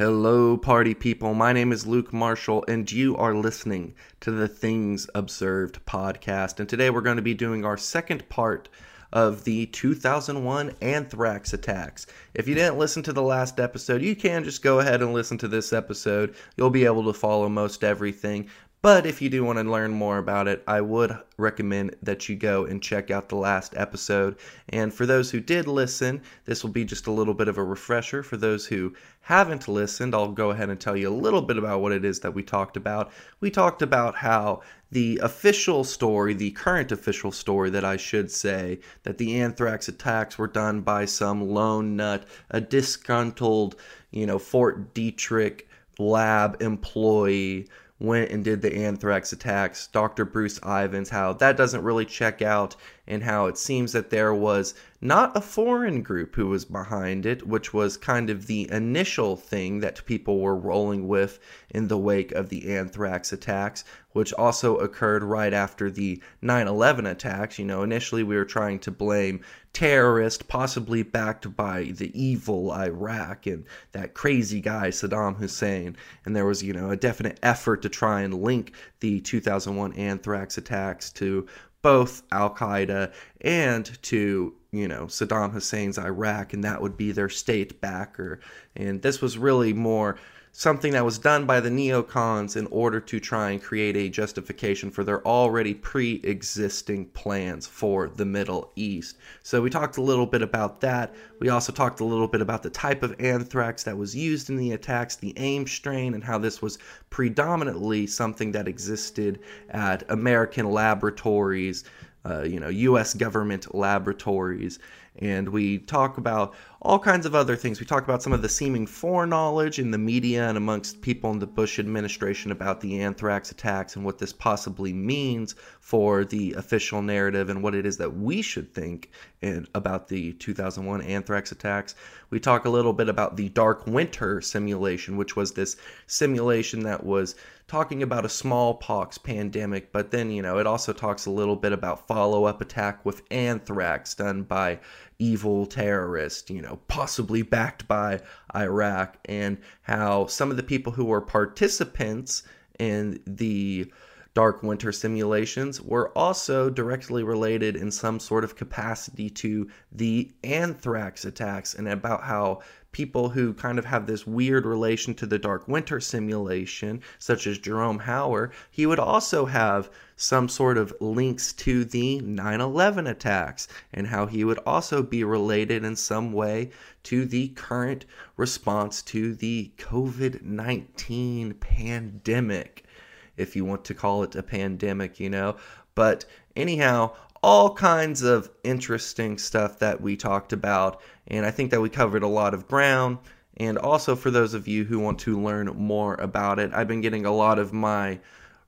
Hello, party people. My name is Luke Marshall, and you are listening to the Things Observed podcast. And today we're going to be doing our second part of the 2001 anthrax attacks. If you didn't listen to the last episode, you can just go ahead and listen to this episode. You'll be able to follow most everything. But if you do want to learn more about it, I would recommend that you go and check out the last episode. And for those who did listen, this will be just a little bit of a refresher. For those who haven't listened, I'll go ahead and tell you a little bit about what it is that we talked about. We talked about how the official story, the current official story that I should say, that the anthrax attacks were done by some lone nut, a disgruntled, you know, Fort Detrick lab employee went and did the anthrax attacks, Dr. Bruce Ivins, how that doesn't really check out, and how it seems that there was not a foreign group who was behind it, which was kind of the initial thing that people were rolling with in the wake of the anthrax attacks, which also occurred right after the 9 11 attacks. You know, initially we were trying to blame terrorists, possibly backed by the evil Iraq and that crazy guy Saddam Hussein. And there was, you know, a definite effort to try and link the 2001 anthrax attacks to both Al Qaeda and to you know Saddam Hussein's Iraq, and that would be their state backer. And this was really more something that was done by the neocons in order to try and create a justification for their already pre existing plans for the Middle East. So, we talked a little bit about that. We also talked a little bit about the type of anthrax that was used in the attacks, the Ames strain, and how this was predominantly something that existed at American laboratories. Uh, you know, U.S. government laboratories, and we talk about all kinds of other things. We talk about some of the seeming foreknowledge in the media and amongst people in the Bush administration about the anthrax attacks and what this possibly means for the official narrative and what it is that we should think in, about the 2001 anthrax attacks. We talk a little bit about the Dark Winter simulation, which was this simulation that was talking about a smallpox pandemic, but then, you know, it also talks a little bit about follow up attack with anthrax done by evil terrorist, you know, possibly backed by Iraq, and how some of the people who were participants in the Dark Winter simulations were also directly related in some sort of capacity to the anthrax attacks, and about how people who kind of have this weird relation to the Dark Winter simulation, such as Jerome Hauer, he would also have some sort of links to the 9 11 attacks and how he would also be related in some way to the current response to the COVID 19 pandemic, if you want to call it a pandemic, you know. But anyhow, all kinds of interesting stuff that we talked about. And I think that we covered a lot of ground. And also, for those of you who want to learn more about it, I've been getting a lot of my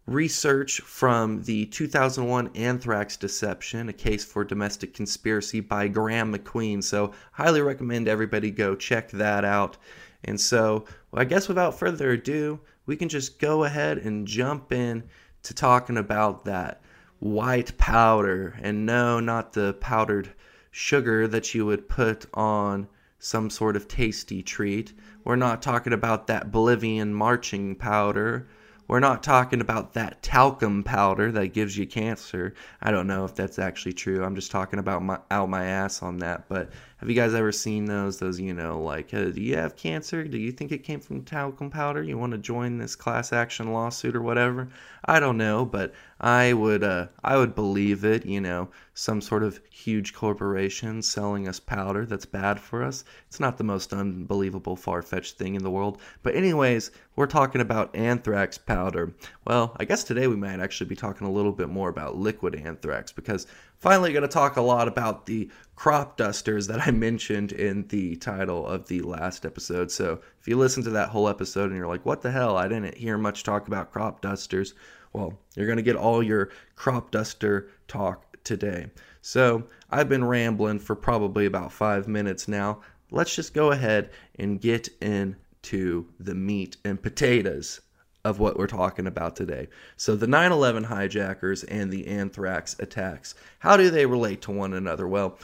research from the 2001 Anthrax Deception, a case for domestic conspiracy by Graeme MacQueen. So, highly recommend everybody go check that out. And so, well, I guess without further ado, we can just go ahead and jump in to talking about that white powder. And no, not the powdered sugar that you would put on some sort of tasty treat. We're not talking about that Bolivian marching powder. We're not talking about that talcum powder that gives you cancer. I don't know if that's actually true. I'm just talking about my out my ass on that. But have you guys ever seen those? Those you know, like, do you have cancer? Do you think it came from talcum powder? You want to join this class action lawsuit or whatever? I don't know, but I would uh, I would believe it. You know, some sort of huge corporation selling us powder that's bad for us. It's not the most unbelievable, far fetched thing in the world. But anyways, we're talking about anthrax powder. Well, I guess today we might actually be talking a little bit more about liquid anthrax because finally going to talk a lot about the crop dusters that I mentioned in the title of the last episode. So if you listen to that whole episode and you're like, what the hell? I didn't hear much talk about crop dusters. Well, you're going to get all your crop duster talk today. So I've been rambling for probably about five minutes now. Let's just go ahead and get into the meat and potatoes of what we're talking about today. So, the 9 11 hijackers and the anthrax attacks, how do they relate to one another? Well,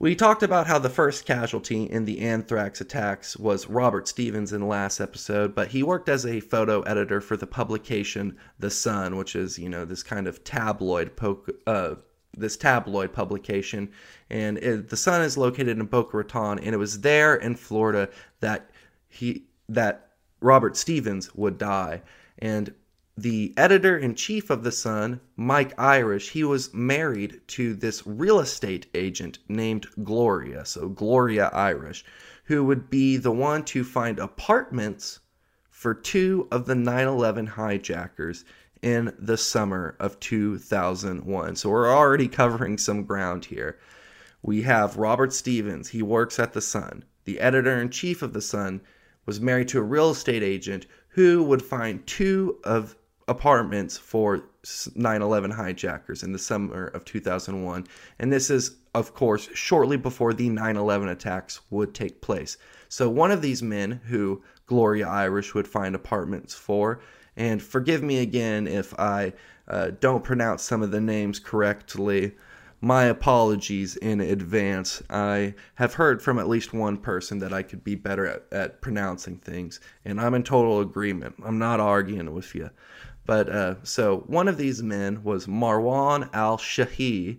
We talked about how the first casualty in the anthrax attacks was Robert Stevens in the last episode, but he worked as a photo editor for the publication The Sun, which is, you know, this kind of tabloid po- uh, this tabloid publication, and it, the Sun is located in Boca Raton, and it was there in Florida that he that Robert Stevens would die, and the editor in chief of the Sun, Mike Irish, he was married to this real estate agent named Gloria, so Gloria Irish, who would be the one to find apartments for two of the 9 11 hijackers in the summer of 2001. So we're already covering some ground here. We have Robert Stevens, he works at the Sun. The editor in chief of the Sun was married to a real estate agent who would find two of apartments for 9/11 hijackers in the summer of 2001 and this is of course shortly before the 9/11 attacks would take place. So one of these men who Gloria Irish would find apartments for and forgive me again if I uh, don't pronounce some of the names correctly my apologies in advance. I have heard from at least one person that I could be better at, at pronouncing things, and I'm in total agreement. I'm not arguing with you. But uh, so one of these men was Marwan al Shehhi,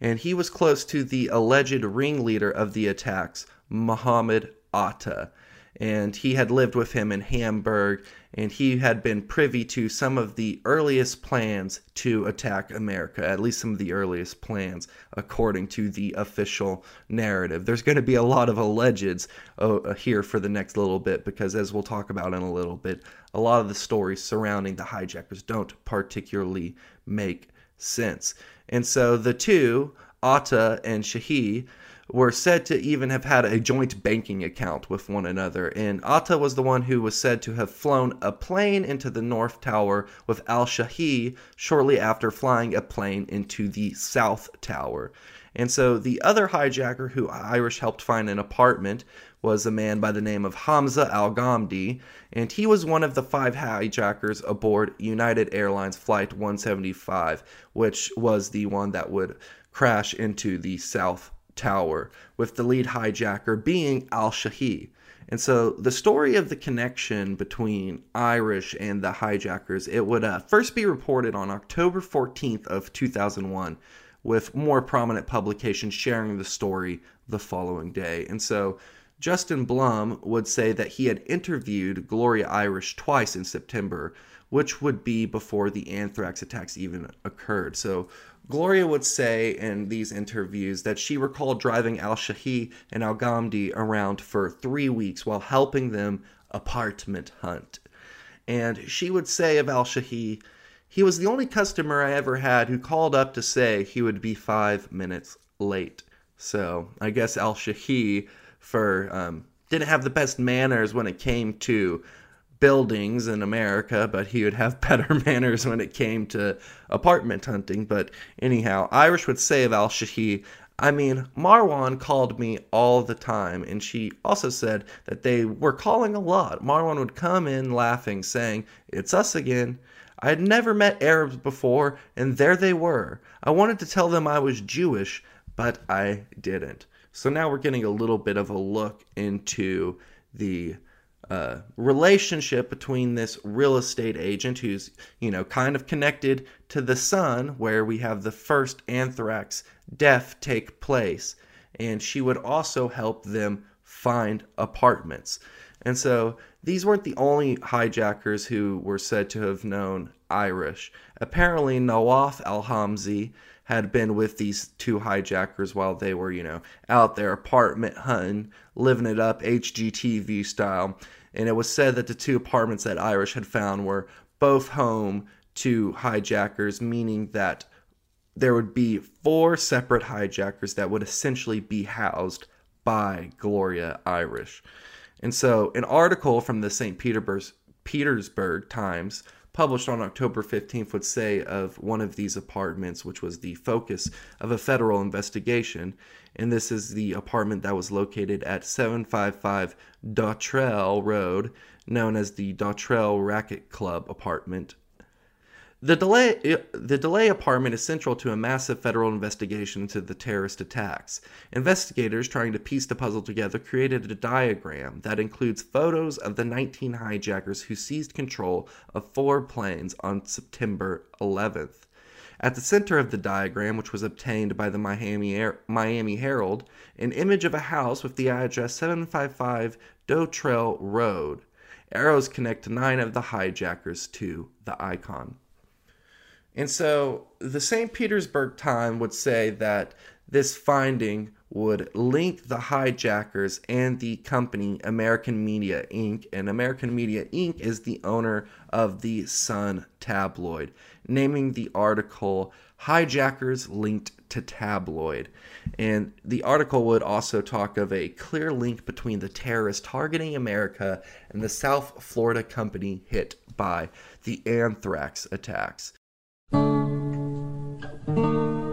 and he was close to the alleged ringleader of the attacks, Muhammad Atta. And he had lived with him in Hamburg, and he had been privy to some of the earliest plans to attack America, at least some of the earliest plans, according to the official narrative. There's going to be a lot of allegeds uh, here for the next little bit, because as we'll talk about in a little bit, a lot of the stories surrounding the hijackers don't particularly make sense. And so the two, Atta and Shehhi, were said to even have had a joint banking account with one another. And Atta was the one who was said to have flown a plane into the North Tower with Al Shehhi shortly after flying a plane into the South Tower. And so the other hijacker who Irish helped find an apartment was a man by the name of Hamza Al Ghamdi, and he was one of the five hijackers aboard United Airlines Flight 175, which was the one that would crash into the South Tower, with the lead hijacker being Al Shehhi. And so the story of the connection between Irish and the hijackers, it would uh, first be reported on October 14th of 2001 with more prominent publications sharing the story the following day. And so Justin Blum would say that he had interviewed Gloria Irish twice in September, which would be before the anthrax attacks even occurred. So Gloria would say in these interviews that she recalled driving Al Shehhi and Al Ghamdi around for three weeks while helping them apartment hunt. And she would say of Al Shehhi, he was the only customer I ever had who called up to say he would be five minutes late. So I guess Al Shehhi for um, didn't have the best manners when it came to buildings in America, but he would have better manners when it came to apartment hunting. But anyhow, Irish would say of Al Shehhi, I mean, Marwan called me all the time, and she also said that they were calling a lot. Marwan would come in laughing, saying, It's us again. I had never met Arabs before, and there they were. I wanted to tell them I was Jewish, but I didn't. So now we're getting a little bit of a look into the relationship between this real estate agent who's, you know, kind of connected to the sun, where we have the first anthrax death take place. And she would also help them find apartments. And so these weren't the only hijackers who were said to have known Irish. Apparently, Nawaf al Hazmi had been with these two hijackers while they were, you know, out there apartment hunting, living it up HGTV style. And it was said that the two apartments that Irish had found were both home to hijackers, meaning that there would be four separate hijackers that would essentially be housed by Gloria Irish. And so, an article from the St. Petersburg, Petersburg Times published on October 15th would say of one of these apartments, which was the focus of a federal investigation. And this is the apartment that was located at 755 Dautrelle Road, known as the Dautrelle Racket Club apartment. The delay, the DeLay apartment is central to a massive federal investigation into the terrorist attacks. Investigators trying to piece the puzzle together created a diagram that includes photos of the 19 hijackers who seized control of four planes on September 11th. At the center of the diagram, which was obtained by the Miami, Miami Herald, an image of a house with the address 755 Trail Road. Arrows connect nine of the hijackers to the icon. And so the St. Petersburg Time would say that this finding would link the hijackers and the company American Media Inc. And American Media Inc. is the owner of the Sun tabloid, naming the article Hijackers Linked to Tabloid. And the article would also talk of a clear link between the terrorists targeting America and the South Florida company hit by the anthrax attacks. Música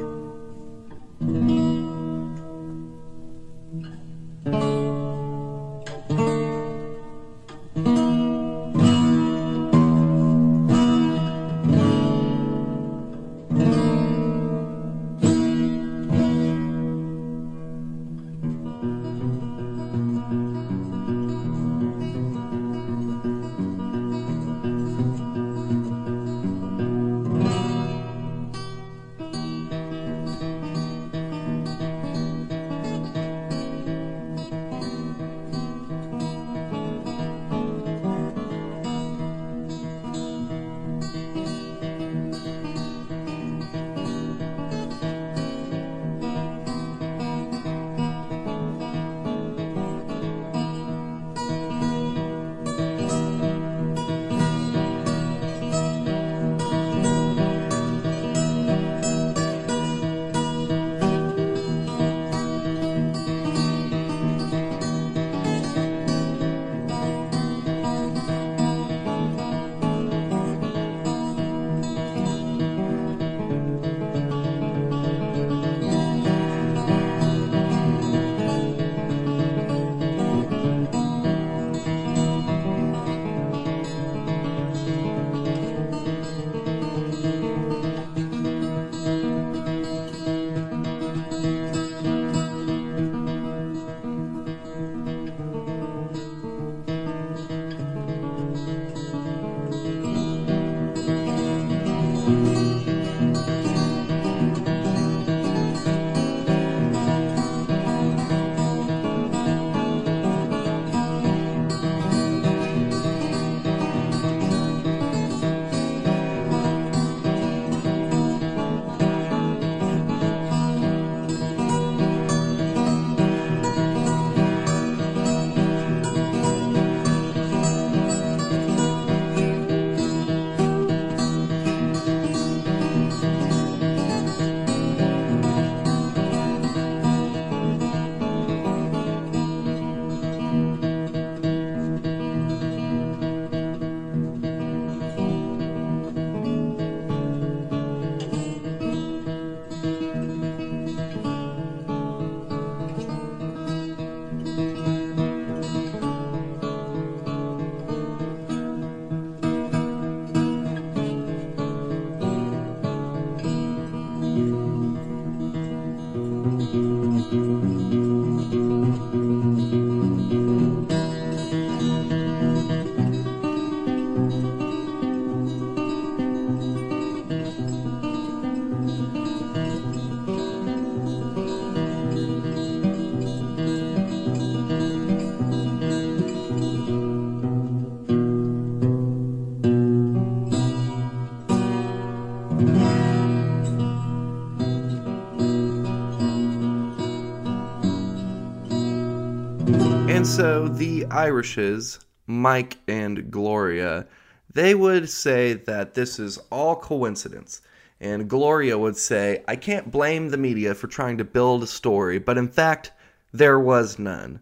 so the Irishes, Mike and Gloria, they would say that this is all coincidence. And Gloria would say, I can't blame the media for trying to build a story, but in fact, there was none.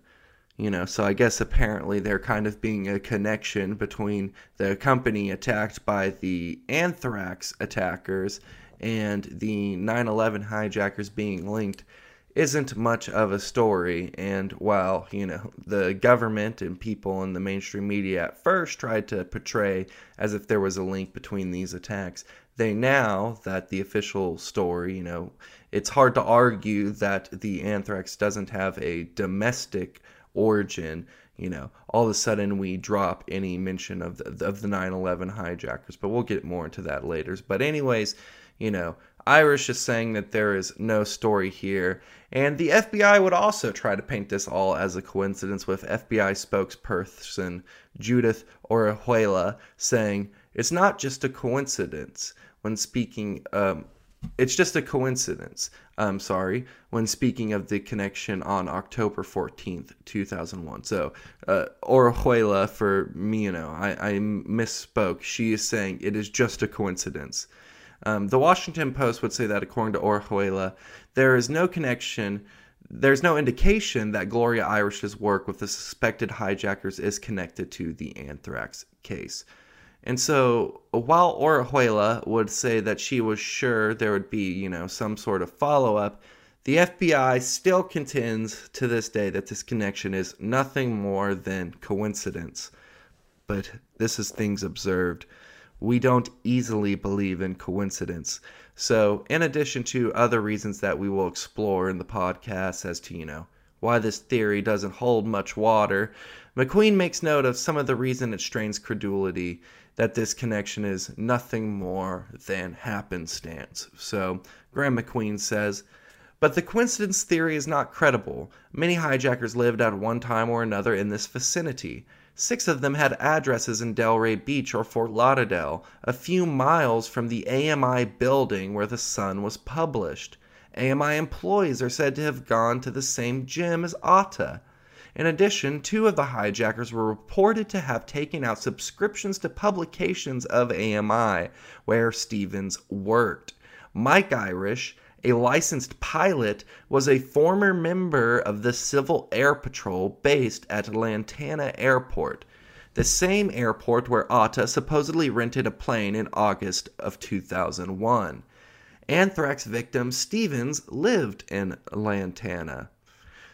You know, so I guess apparently there kind of being a connection between the company attacked by the anthrax attackers and the 9 11 hijackers being linked isn't much of a story. And while, you know, the government and people in the mainstream media at first tried to portray as if there was a link between these attacks, they now that the official story, you know, it's hard to argue that the anthrax doesn't have a domestic origin. You know, all of a sudden we drop any mention of the, of the 9/11 hijackers, but we'll get more into that later. But anyways, you know, Irish is saying that there is no story here, and the FBI would also try to paint this all as a coincidence, with FBI spokesperson Judith Orihuela saying it's not just a coincidence when speaking. Um, it's just a coincidence. I'm sorry, when speaking of the connection on October 14th, 2001. So, uh, Orihuela, for me, you know, I, I misspoke. She is saying it is just a coincidence. Um, the Washington Post would say that, according to Orihuela, there is no connection, there's no indication that Gloria Irish's work with the suspected hijackers is connected to the anthrax case. And so, while Orihuela would say that she was sure there would be, you know, some sort of follow up, the FBI still contends to this day that this connection is nothing more than coincidence. But this is things observed we don't easily believe in coincidence. So, in addition to other reasons that we will explore in the podcast as to, you know, why this theory doesn't hold much water, MacQueen makes note of some of the reason it strains credulity that this connection is nothing more than happenstance. So, Graeme MacQueen says, but the coincidence theory is not credible. Many hijackers lived at one time or another in this vicinity. Six of them had addresses in Delray Beach or Fort Lauderdale, a few miles from the AMI building where The Sun was published. AMI employees are said to have gone to the same gym as Atta. In addition, two of the hijackers were reported to have taken out subscriptions to publications of AMI, where Stevens worked. Mike Irish, a licensed pilot, was a former member of the Civil Air Patrol based at Lantana Airport, the same airport where Atta supposedly rented a plane in August of 2001. Anthrax victim Stevens lived in Lantana.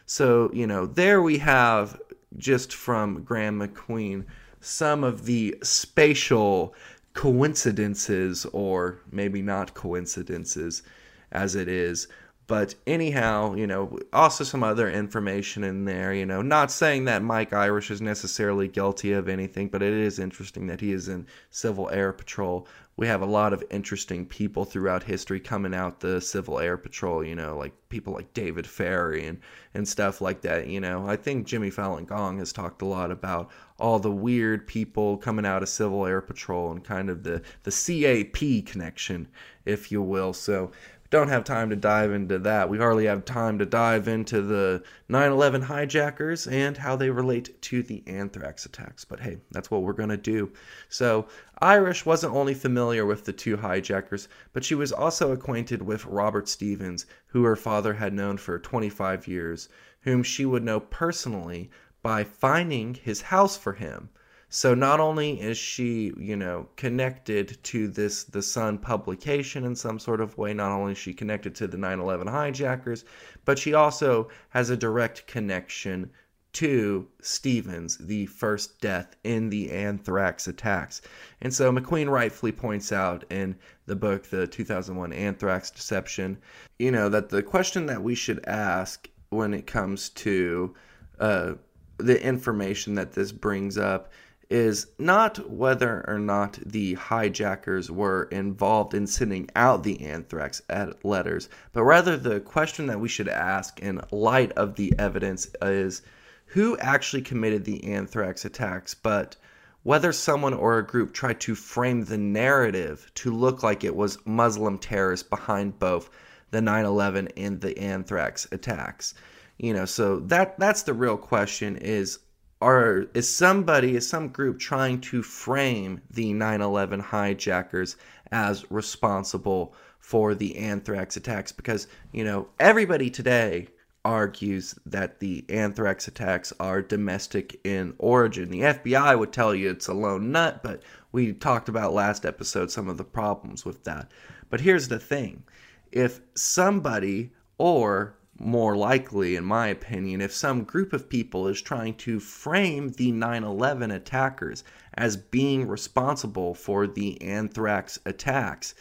So, you know, there we have just from Graeme MacQueen some of the spatial coincidences, or maybe not coincidences, as it is. But anyhow, you know, also some other information in there, you know, not saying that Mike Irish is necessarily guilty of anything, but it is interesting that he is in Civil Air Patrol. We have a lot of interesting people throughout history coming out the Civil Air Patrol, you know, like people like David Ferrie and, and stuff like that, you know. I think Jimmy Fallon Gong has talked a lot about all the weird people coming out of Civil Air Patrol and kind of the, the CAP connection, if you will. So don't have time to dive into that. We hardly have time to dive into the 9 11 hijackers and how they relate to the anthrax attacks. But hey, that's what we're going to do. So, Irish wasn't only familiar with the two hijackers, but she was also acquainted with Robert Stevens, who her father had known for 25 years, whom she would know personally by finding his house for him. So not only is she, you know, connected to this the Sun publication in some sort of way, not only is she connected to the 9/11 hijackers, but she also has a direct connection to Stevens, the first death in the anthrax attacks. And so MacQueen rightfully points out in the book, The 2001 Anthrax Deception, you know, that the question that we should ask when it comes to uh, the information that this brings up is not whether or not the hijackers were involved in sending out the anthrax letters, but rather the question that we should ask in light of the evidence is who actually committed the anthrax attacks, but whether someone or a group tried to frame the narrative to look like it was Muslim terrorists behind both the 9/11 and the anthrax attacks. You know, so that that's the real question is are is somebody is some group trying to frame the 9/11 hijackers as responsible for the anthrax attacks because you know everybody today argues that the anthrax attacks are domestic in origin. The FBI would tell you it's a lone nut, but we talked about last episode some of the problems with that. But here's the thing. If somebody or more likely, in my opinion, if some group of people is trying to frame the 9 11 attackers as being responsible for the anthrax attacks,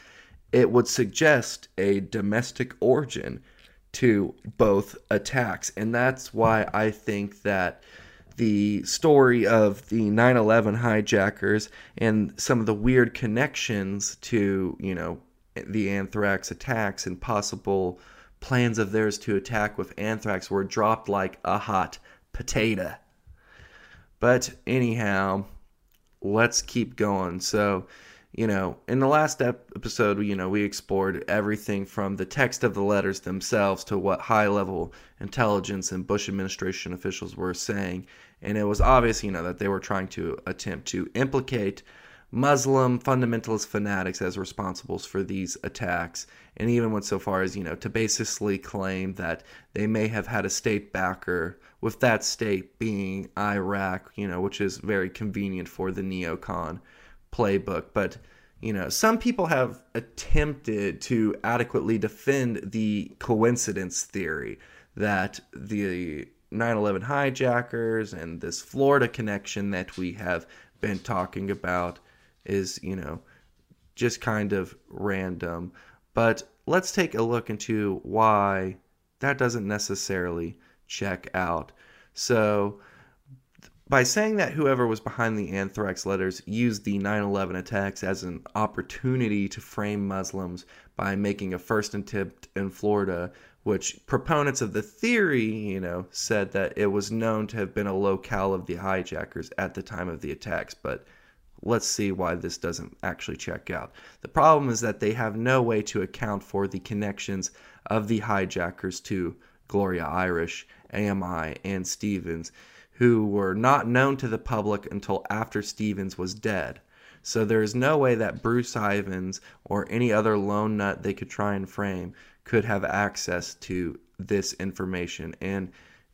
it would suggest a domestic origin to both attacks. And that's why I think that the story of the 9/11 hijackers and some of the weird connections to, you know, the anthrax attacks and possible plans of theirs to attack with anthrax were dropped like a hot potato. But anyhow, let's keep going. So, you know, in the last episode, you know, we explored everything from the text of the letters themselves to what high level intelligence and Bush administration officials were saying. And it was obvious, you know, that they were trying to attempt to implicate Muslim fundamentalist fanatics as responsibles for these attacks, and even went so far as, you know, to basically claim that they may have had a state backer, with that state being Iraq, you know, which is very convenient for the neocon playbook. But, you know, some people have attempted to adequately defend the coincidence theory that the 9 11 hijackers and this Florida connection that we have been talking about is, you know, just kind of random. But let's take a look into why that doesn't necessarily check out. So, by saying that whoever was behind the anthrax letters used the 9 11 attacks as an opportunity to frame Muslims by making a first attempt in Florida, which proponents of the theory, you know, said that it was known to have been a locale of the hijackers at the time of the attacks, but let's see why this doesn't actually check out. The problem is that they have no way to account for the connections of the hijackers to Gloria Irish, AMI, and Stevens, who were not known to the public until after Stevens was dead. So there is no way that Bruce Ivins or any other lone nut they could try and frame could have access to this information. And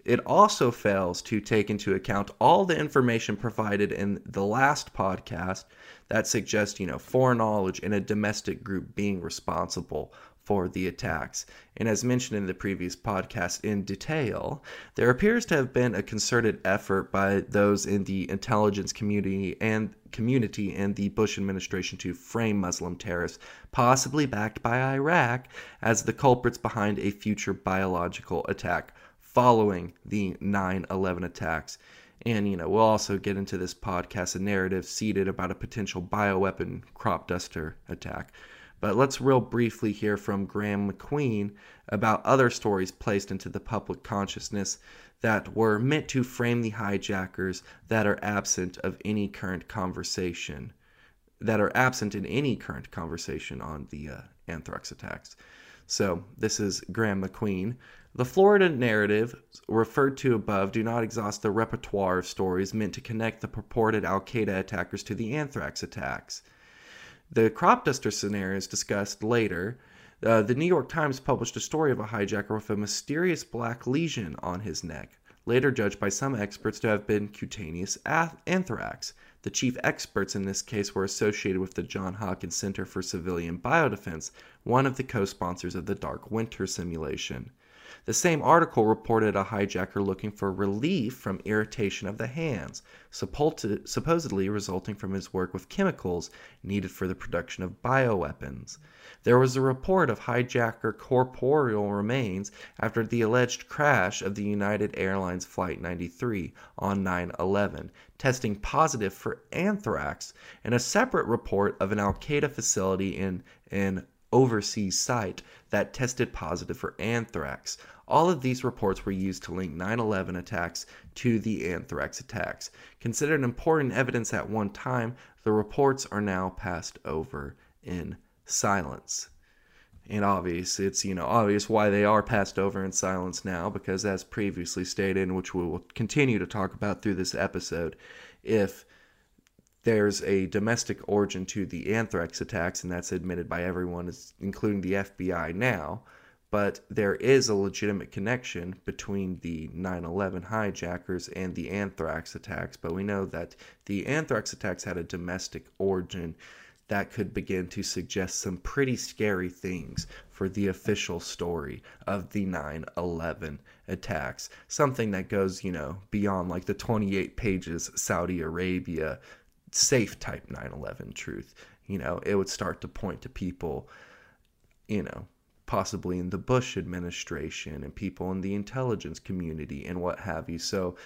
it also fails to take into account all the information provided in the last podcast that suggests, you know, foreknowledge in a domestic group being responsible for the attacks. And as mentioned in the previous podcast in detail, there appears to have been a concerted effort by those in the intelligence community and community and the Bush administration to frame Muslim terrorists, possibly backed by Iraq, as the culprits behind a future biological attack following the 9 11 attacks. And, you know, we'll also get into this podcast a narrative seeded about a potential bioweapon crop duster attack. But let's real briefly hear from Graeme MacQueen about other stories placed into the public consciousness that were meant to frame the hijackers that are absent of any current conversation, that are absent in any current conversation on the uh, anthrax attacks. So, this is Graeme MacQueen the Florida narrative referred to above do not exhaust the repertoire of stories meant to connect the purported Al Qaeda attackers to the anthrax attacks. The crop duster is discussed later. Uh, the New York Times published a story of a hijacker with a mysterious black lesion on his neck, later judged by some experts to have been cutaneous anthrax. The chief experts in this case were associated with the John Hopkins Center for Civilian Biodefense, one of the co sponsors of the Dark Winter simulation. The same article reported a hijacker looking for relief from irritation of the hands, supposedly resulting from his work with chemicals needed for the production of bioweapons. There was a report of hijacker corporeal remains after the alleged crash of the United Airlines Flight 93 on 9 11, testing positive for anthrax, and a separate report of an Al Qaeda facility in an overseas site that tested positive for anthrax. All of these reports were used to link 9 11 attacks to the anthrax attacks. Considered important evidence at one time, the reports are now passed over in silence. And obvious, it's you know obvious why they are passed over in silence now because as previously stated, which we will continue to talk about through this episode, if there's a domestic origin to the anthrax attacks, and that's admitted by everyone, including the FBI now, but there is a legitimate connection between the 9 11 hijackers and the anthrax attacks. But we know that the anthrax attacks had a domestic origin that could begin to suggest some pretty scary things for the official story of the 9 11 attacks. Something that goes, you know, beyond like the 28 pages Saudi Arabia safe type 9 11 truth. You know, it would start to point to people, you know, possibly in the Bush administration and people in the intelligence community and what have you. So,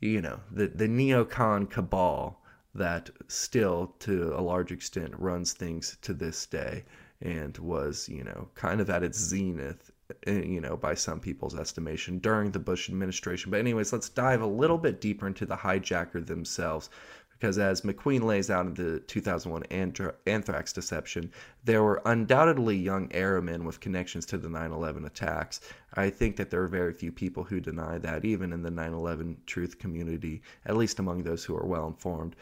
you know, the, the neocon cabal that still, to a large extent, runs things to this day and was, you know, kind of at its zenith, eh, you know, by some people's estimation during the Bush administration. But, anyways, let's dive a little bit deeper into the hijacker themselves. Because as MacQueen lays out in the 2001 anthrax deception, there were undoubtedly young airmen with connections to the 9 11 attacks. I think that there are very few people who deny that, even in the 9 11 truth community, at least among those who are well informed.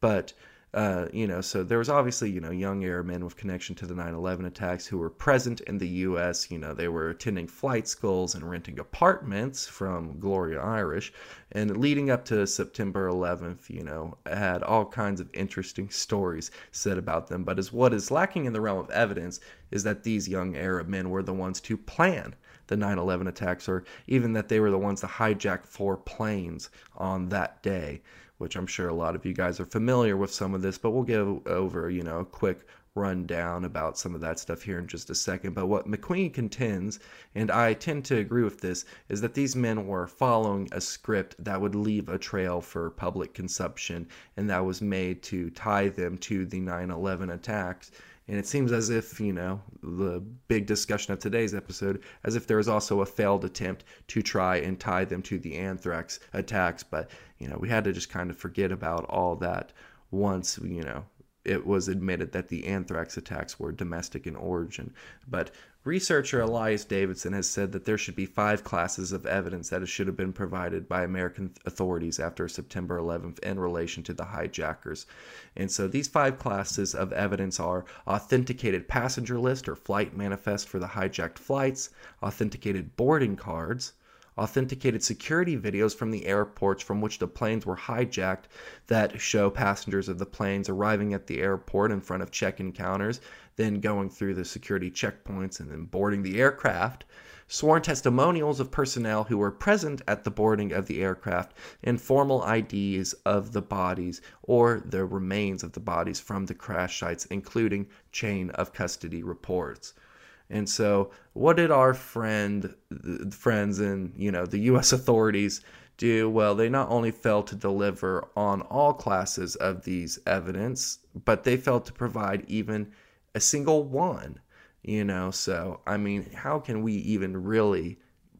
But uh, you know, so there was obviously, you know, young airmen with connection to the 9 11 attacks who were present in the U.S. You know, they were attending flight schools and renting apartments from Gloria Irish. And leading up to September 11th, you know, had all kinds of interesting stories said about them. But as what is lacking in the realm of evidence is that these young Arab men were the ones to plan the 9 11 attacks, or even that they were the ones to hijack four planes on that day which I'm sure a lot of you guys are familiar with some of this, but we'll give over, you know, a quick rundown about some of that stuff here in just a second. But what MacQueen contends, and I tend to agree with this, is that these men were following a script that would leave a trail for public consumption, and that was made to tie them to the 9 11 attacks and it seems as if, you know, the big discussion of today's episode, as if there was also a failed attempt to try and tie them to the anthrax attacks. But, you know, we had to just kind of forget about all that once, you know, it was admitted that the anthrax attacks were domestic in origin. But researcher Elias Davidsson has said that there should be five classes of evidence that should have been provided by American authorities after September 11th in relation to the hijackers. And so these five classes of evidence are authenticated passenger list or flight manifest for the hijacked flights, authenticated boarding cards, authenticated security videos from the airports from which the planes were hijacked that show passengers of the planes arriving at the airport in front of check in counters, then going through the security checkpoints and then boarding the aircraft. Sworn testimonials of personnel who were present at the boarding of the aircraft, and formal IDs of the bodies or the remains of the bodies from the crash sites, including chain of custody reports. And so, what did our friend, friends, and you know the U.S. authorities do? Well, they not only failed to deliver on all classes of these evidence, but they failed to provide even a single one. You know, so I mean, how can we even really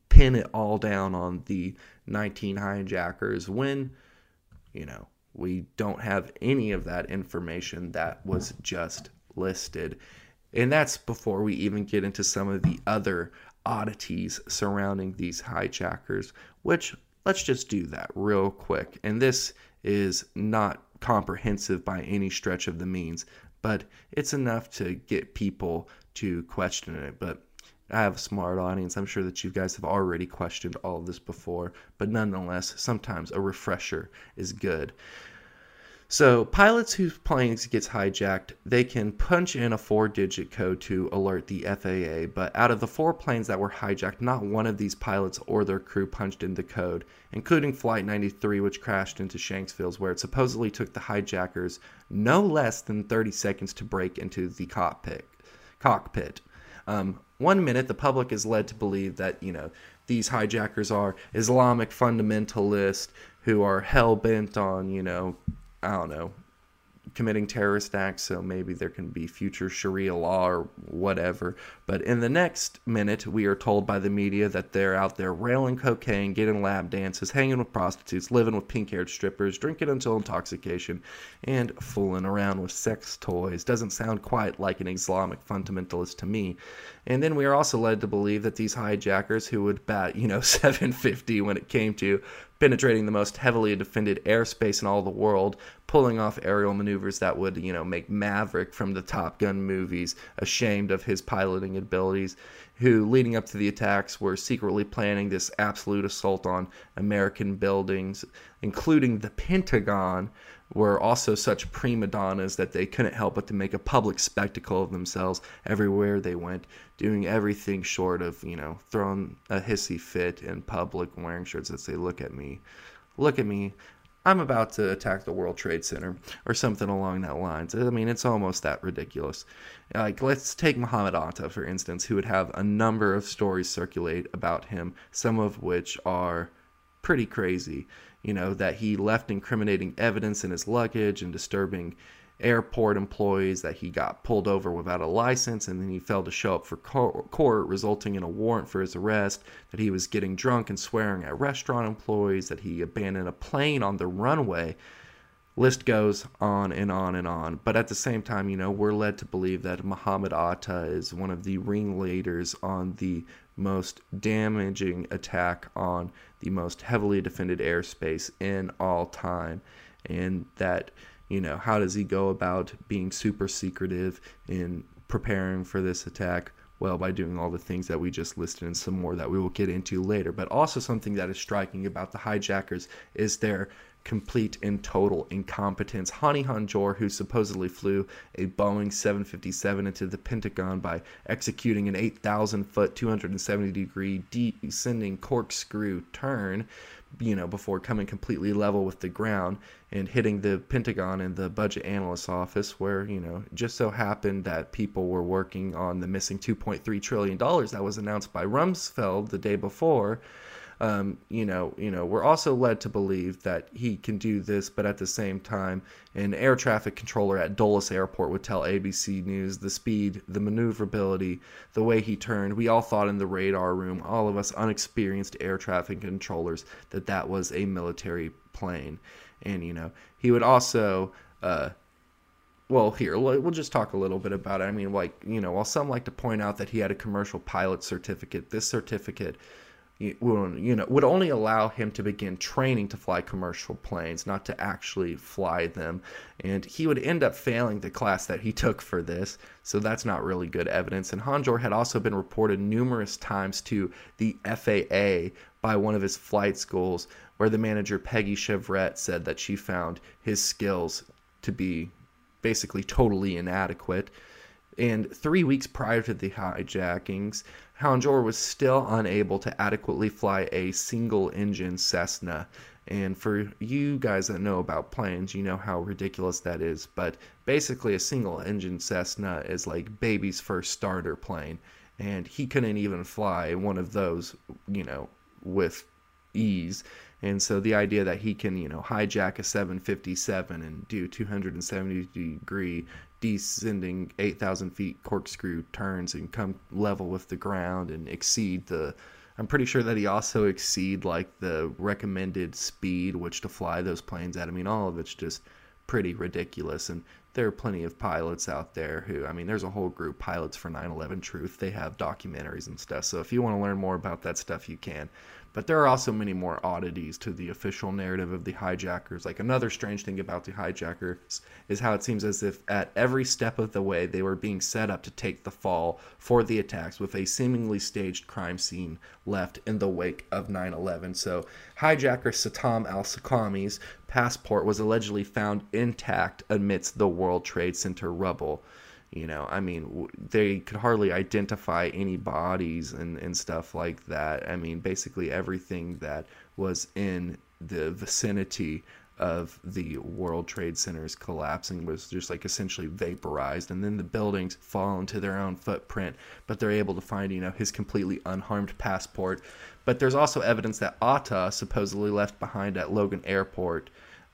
pin it all down on the 19 hijackers when, you know, we don't have any of that information that was just listed? And that's before we even get into some of the other oddities surrounding these hijackers, which let's just do that real quick. And this is not comprehensive by any stretch of the means, but it's enough to get people to question it. But I have a smart audience. I'm sure that you guys have already questioned all of this before, but nonetheless, sometimes a refresher is good. So pilots whose planes gets hijacked, they can punch in a four-digit code to alert the FAA, but out of the four planes that were hijacked, not one of these pilots or their crew punched in the code, including Flight 93 which crashed into Shanksville where it supposedly took the hijackers no less than 30 seconds to break into the cockpit. Cockpit. Um, one minute the public is led to believe that, you know, these hijackers are Islamic fundamentalists who are hell bent on, you know, I don't know, committing terrorist acts, so maybe there can be future Sharia law or whatever. But in the next minute, we are told by the media that they're out there railing cocaine, getting lab dances, hanging with prostitutes, living with pink haired strippers, drinking until intoxication, and fooling around with sex toys. Doesn't sound quite like an Islamic fundamentalist to me. And then we are also led to believe that these hijackers who would bat, you know, 750 when it came to penetrating the most heavily defended airspace in all the world, pulling off aerial maneuvers that would, you know, make Maverick from the Top Gun movies ashamed of his piloting abilities, who, leading up to the attacks, were secretly planning this absolute assault on American buildings, including the Pentagon, were also such prima donnas that they couldn't help but to make a public spectacle of themselves everywhere they went, doing everything short of, you know, throwing a hissy fit in public, wearing shirts that say, Look at me, look at me. I'm about to attack the World Trade Center or something along that lines. I mean, it's almost that ridiculous. Like, let's take Muhammad Atta, for instance, who would have a number of stories circulate about him, some of which are pretty crazy. You know, that he left incriminating evidence in his luggage and disturbing airport employees, that he got pulled over without a license and then he failed to show up for court, resulting in a warrant for his arrest, that he was getting drunk and swearing at restaurant employees, that he abandoned a plane on the runway. List goes on and on and on. But at the same time, you know, we're led to believe that Muhammad Atta is one of the ringleaders on the most damaging attack on the most heavily defended airspace in all time. And that, you know, how does he go about being super secretive in preparing for this attack? Well, by doing all the things that we just listed and some more that we will get into later. But also, something that is striking about the hijackers is their complete and total incompetence. Hani Hanjour, who supposedly flew a Boeing 757 into the Pentagon by executing an 8,000 foot, 270 degree descending corkscrew turn, you know, before coming completely level with the ground and hitting the Pentagon and the budget analyst's office, where, you know, just so happened that people were working on the missing $2.3 trillion that was announced by Rumsfeld the day before um, you know, you know, we're also led to believe that he can do this, but at the same time, an air traffic controller at Dulles Airport would tell ABC News the speed, the maneuverability, the way he turned. We all thought in the radar room, all of us unexperienced air traffic controllers, that that was a military plane. And you know, he would also. Uh, well, here, we'll just talk a little bit about it. I mean, like, you know, while some like to point out that he had a commercial pilot certificate, this certificate you know would only allow him to begin training to fly commercial planes not to actually fly them and he would end up failing the class that he took for this so that's not really good evidence and Hanjour had also been reported numerous times to the FAA by one of his flight schools where the manager Peggy Chevrette said that she found his skills to be basically totally inadequate and three weeks prior to the hijackings, Hanjour was still unable to adequately fly a single engine Cessna. And for you guys that know about planes, you know how ridiculous that is. But basically, a single engine Cessna is like baby's first starter plane. And he couldn't even fly one of those, you know, with ease. And so the idea that he can, you know, hijack a 757 and do 270 degree descending 8,000 feet corkscrew turns and come level with the ground and exceed the. I'm pretty sure that he also exceed like the recommended speed which to fly those planes at. I mean, all of it's just pretty ridiculous. And there are plenty of pilots out there who, I mean, there's a whole group, Pilots for 9 11 Truth. They have documentaries and stuff. So if you want to learn more about that stuff, you can. But there are also many more oddities to the official narrative of the hijackers. Like another strange thing about the hijackers is how it seems as if at every step of the way they were being set up to take the fall for the attacks with a seemingly staged crime scene left in the wake of 9 11. So, hijacker Satam al Suqami's passport was allegedly found intact amidst the World Trade Center rubble. You know, I mean, they could hardly identify any bodies and, and stuff like that. I mean, basically everything that was in the vicinity of the World Trade Centers collapsing was just like essentially vaporized, and then the buildings fall into their own footprint. But they're able to find, you know, his completely unharmed passport. But there's also evidence that Atta supposedly left behind at Logan Airport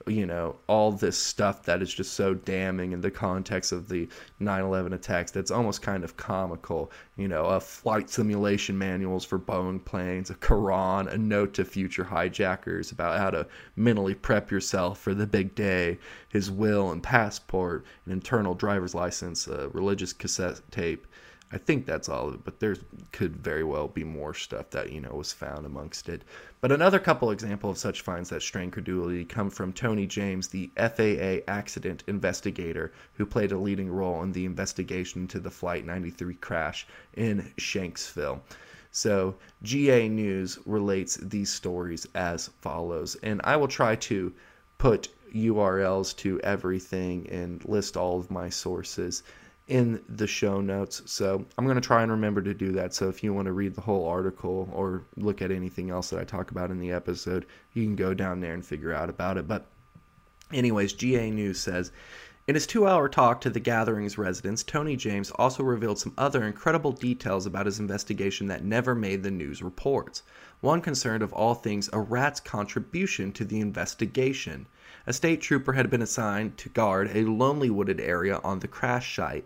you know all this stuff that is just so damning in the context of the 9/11 attacks that's almost kind of comical you know a flight simulation manuals for Boeing planes a Quran a note to future hijackers about how to mentally prep yourself for the big day his will and passport an internal driver's license a religious cassette tape I think that's all of it, but there could very well be more stuff that, you know, was found amongst it. But another couple example of such finds that strain credulity come from Tony James, the FAA accident investigator who played a leading role in the investigation into the Flight 93 crash in Shanksville. So, GA News relates these stories as follows, and I will try to put URLs to everything and list all of my sources in the show notes. So I'm going to try and remember to do that. So if you want to read the whole article or look at anything else that I talk about in the episode, you can go down there and figure out about it. But, anyways, GA News says. In his two hour talk to the Gatherings residents, Tony James also revealed some other incredible details about his investigation that never made the news reports. One concerned, of all things, a rat's contribution to the investigation. A state trooper had been assigned to guard a lonely wooded area on the crash site.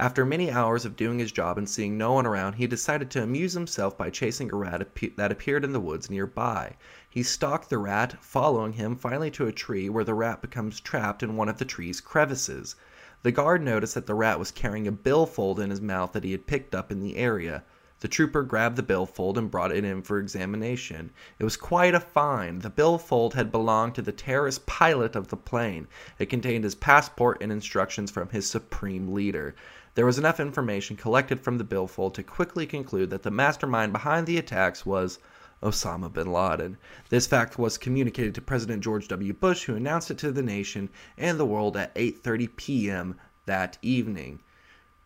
After many hours of doing his job and seeing no one around, he decided to amuse himself by chasing a rat that appeared in the woods nearby. He stalked the rat, following him finally to a tree where the rat becomes trapped in one of the tree's crevices. The guard noticed that the rat was carrying a billfold in his mouth that he had picked up in the area. The trooper grabbed the billfold and brought it in for examination. It was quite a find. The billfold had belonged to the terrorist pilot of the plane. It contained his passport and instructions from his supreme leader. There was enough information collected from the billfold to quickly conclude that the mastermind behind the attacks was Osama bin Laden. This fact was communicated to President George W. Bush, who announced it to the nation and the world at 8:30 p.m. that evening.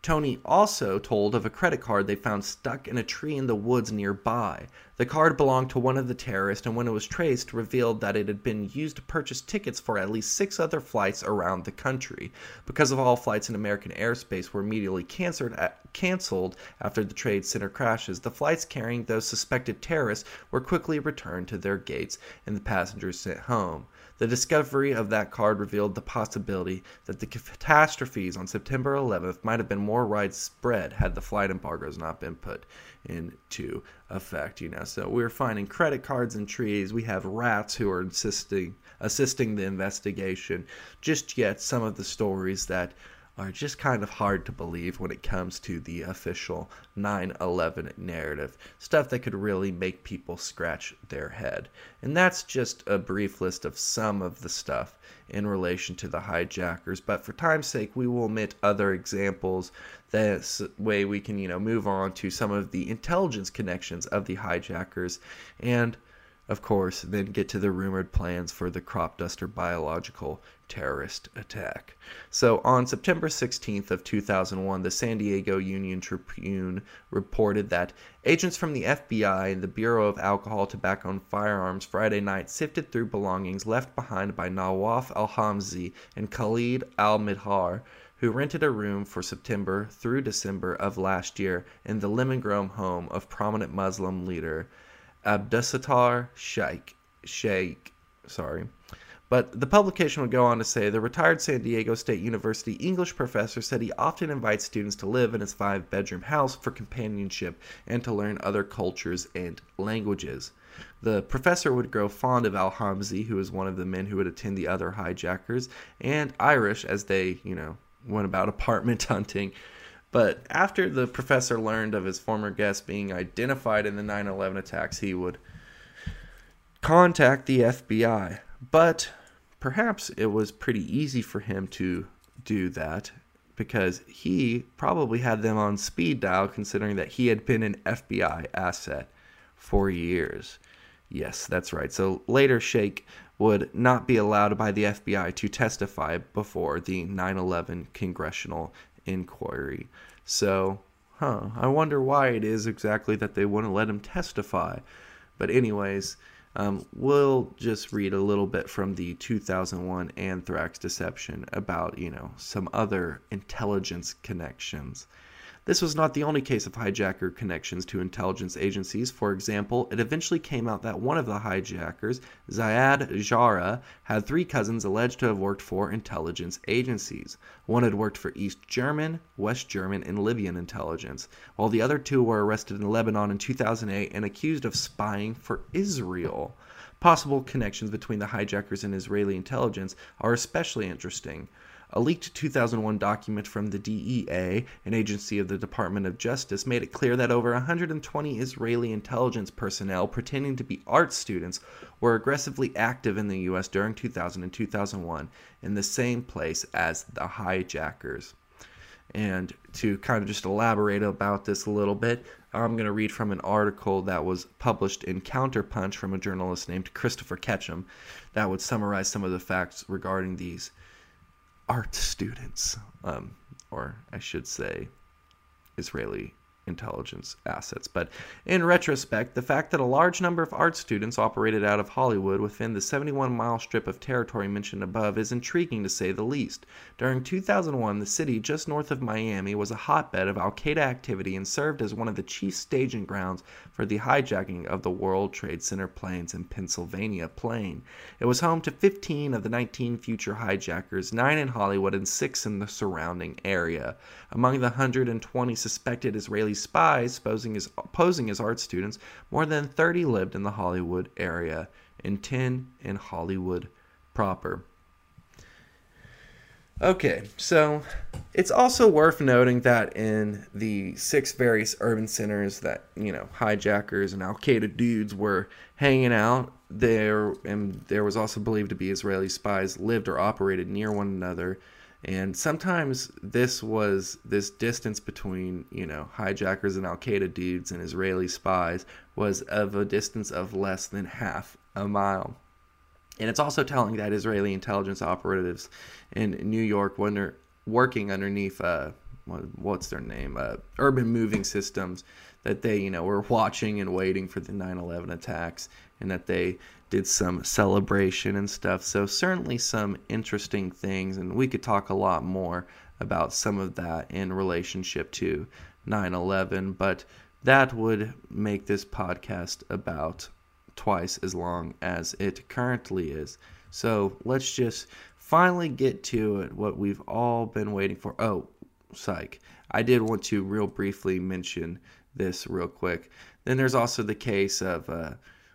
Tony also told of a credit card they found stuck in a tree in the woods nearby. The card belonged to one of the terrorists, and when it was traced, revealed that it had been used to purchase tickets for at least six other flights around the country. Because of all flights in American airspace were immediately uh, canceled after the Trade Center crashes, the flights carrying those suspected terrorists were quickly returned to their gates and the passengers sent home. The discovery of that card revealed the possibility that the catastrophes on September 11th might have been more widespread had the flight embargoes not been put into effect. You know, so we're finding credit cards in trees. We have rats who are insisting assisting the investigation. Just yet, some of the stories that are just kind of hard to believe when it comes to the official 9 11 narrative. Stuff that could really make people scratch their head. And that's just a brief list of some of the stuff in relation to the hijackers. But for time's sake, we will omit other examples. This way we can, you know, move on to some of the intelligence connections of the hijackers and of course, then get to the rumored plans for the crop duster biological terrorist attack. So on September 16th of 2001, the San Diego Union Tribune reported that agents from the FBI and the Bureau of Alcohol, Tobacco and Firearms Friday night sifted through belongings left behind by Nawaf al-Hazmi and Khalid al-Mihdhar who rented a room for September through December of last year in the Lemon home of prominent Muslim leader Abdusattar Sheikh. Sheikh, sorry. But the publication would go on to say the retired San Diego State University English professor said he often invites students to live in his five bedroom house for companionship and to learn other cultures and languages. The professor would grow fond of Al Hazmi, who was one of the men who would attend the other hijackers, and Irish as they, you know, went about apartment hunting. But after the professor learned of his former guest being identified in the 9 11 attacks, he would contact the FBI. But perhaps it was pretty easy for him to do that because he probably had them on speed dial considering that he had been an FBI asset for years. Yes, that's right. So later, Sheikh would not be allowed by the FBI to testify before the 9 11 congressional inquiry. So, huh, I wonder why it is exactly that they wouldn't let him testify. But, anyways, um, we'll just read a little bit from the 2001 anthrax deception about, you know, some other intelligence connections. This was not the only case of hijacker connections to intelligence agencies. For example, it eventually came out that one of the hijackers, Ziad Jarrah, had three cousins alleged to have worked for intelligence agencies. One had worked for East German, West German, and Libyan intelligence, while the other two were arrested in Lebanon in 2008 and accused of spying for Israel. Possible connections between the hijackers and Israeli intelligence are especially interesting. A leaked 2001 document from the DEA, an agency of the Department of Justice, made it clear that over 120 Israeli intelligence personnel pretending to be art students were aggressively active in the U.S. during 2000 and 2001 in the same place as the hijackers. And to kind of just elaborate about this a little bit, I'm going to read from an article that was published in Counterpunch from a journalist named Christopher Ketcham that would summarize some of the facts regarding these art students, um, or I should say, Israeli intelligence assets. But in retrospect, the fact that a large number of art students operated out of Hollywood within the 71 mile strip of territory mentioned above is intriguing to say the least. During 2001, the city just north of Miami was a hotbed of Al Qaeda activity and served as one of the chief staging grounds for the hijacking of the World Trade Center planes in Pennsylvania Plane. It was home to 15 of the 19 future hijackers, 9 in Hollywood and 6 in the surrounding area. Among the 120 suspected Israeli spies posing as, posing as art students, more than 30 lived in the Hollywood area and 10 in Hollywood proper. Okay, so it's also worth noting that in the six various urban centers that, you know, hijackers and Al Qaeda dudes were hanging out, there and there was also believed to be Israeli spies lived or operated near one another and sometimes this was this distance between, you know, hijackers and Al Qaeda dudes and Israeli spies was of a distance of less than half a mile. And it's also telling that Israeli intelligence operatives in New York, when they're working underneath, uh, what's their name, uh, urban moving systems, that they, you know, were watching and waiting for the 9 11 attacks and that they did some celebration and stuff. So, certainly some interesting things, and we could talk a lot more about some of that in relationship to 9 11, but that would make this podcast about twice as long as it currently is. So, let's just finally get to it, what we've all been waiting for. Oh, psych. I did want to real briefly mention this real quick. Then there's also the case of uh,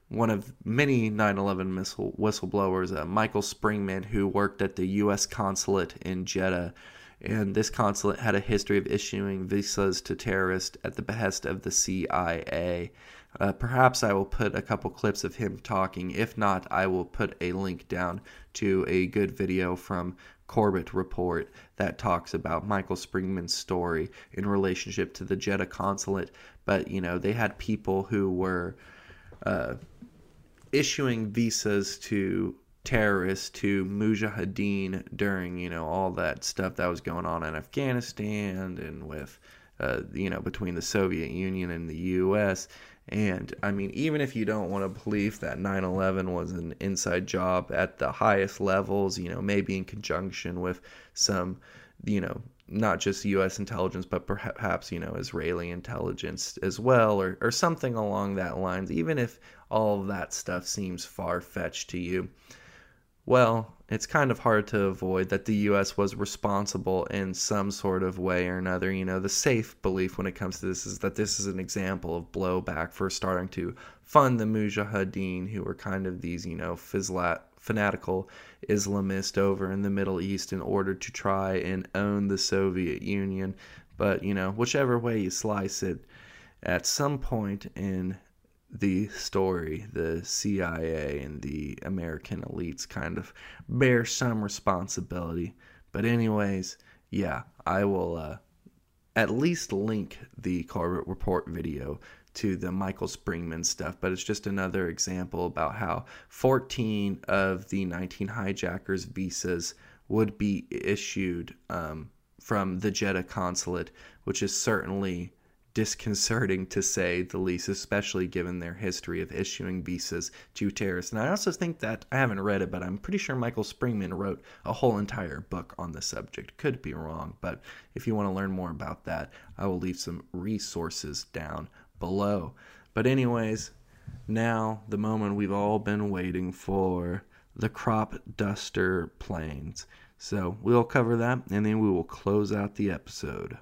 one of many 9 11 whistleblowers, uh, Michael Springmann, who worked at the U.S. consulate in Jeddah. And this consulate had a history of issuing visas to terrorists at the behest of the CIA. Uh, perhaps I will put a couple clips of him talking. If not, I will put a link down to a good video from Corbett report that talks about Michael Springmann's story in relationship to the Jeddah consulate. But, you know, they had people who were uh, issuing visas to terrorists, to mujahideen during, you know, all that stuff that was going on in Afghanistan and with, uh, you know, between the Soviet Union and the U.S. And I mean, even if you don't want to believe that 9 11 was an inside job at the highest levels, you know, maybe in conjunction with some, you know, not just U.S. intelligence, but perhaps, you know, Israeli intelligence as well, or, or something along that lines, even if all of that stuff seems far fetched to you. Well, it's kind of hard to avoid that the U.S. was responsible in some sort of way or another. You know, the safe belief when it comes to this is that this is an example of blowback for starting to fund the Mujahideen, who were kind of these, you know, fizlat, fanatical Islamists over in the Middle East in order to try and own the Soviet Union. But, you know, whichever way you slice it, at some point in the story, the CIA and the American elites kind of bear some responsibility. But, anyways, yeah, I will uh, at least link the Corbett Report video to the Michael Springmann stuff, but it's just another example about how 14 of the 19 hijackers' visas would be issued um, from the Jeddah consulate, which is certainly disconcerting to say the least, especially given their history of issuing visas to terrorists. And I also think that I haven't read it, but I'm pretty sure Michael Springmann wrote a whole entire book on the subject. Could be wrong, but if you want to learn more about that, I will leave some resources down below. But, anyways, now the moment we've all been waiting for the crop duster planes. So, we'll cover that and then we will close out the episode.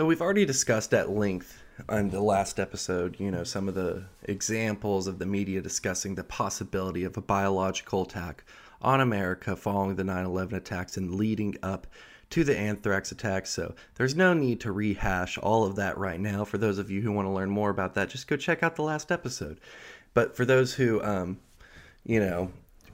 So we've already discussed at length on the last episode, you know, some of the examples of the media discussing the possibility of a biological attack on America following the 9/11 attacks and leading up to the anthrax attacks. So there's no need to rehash all of that right now. For those of you who want to learn more about that, just go check out the last episode. But for those who, um, you know,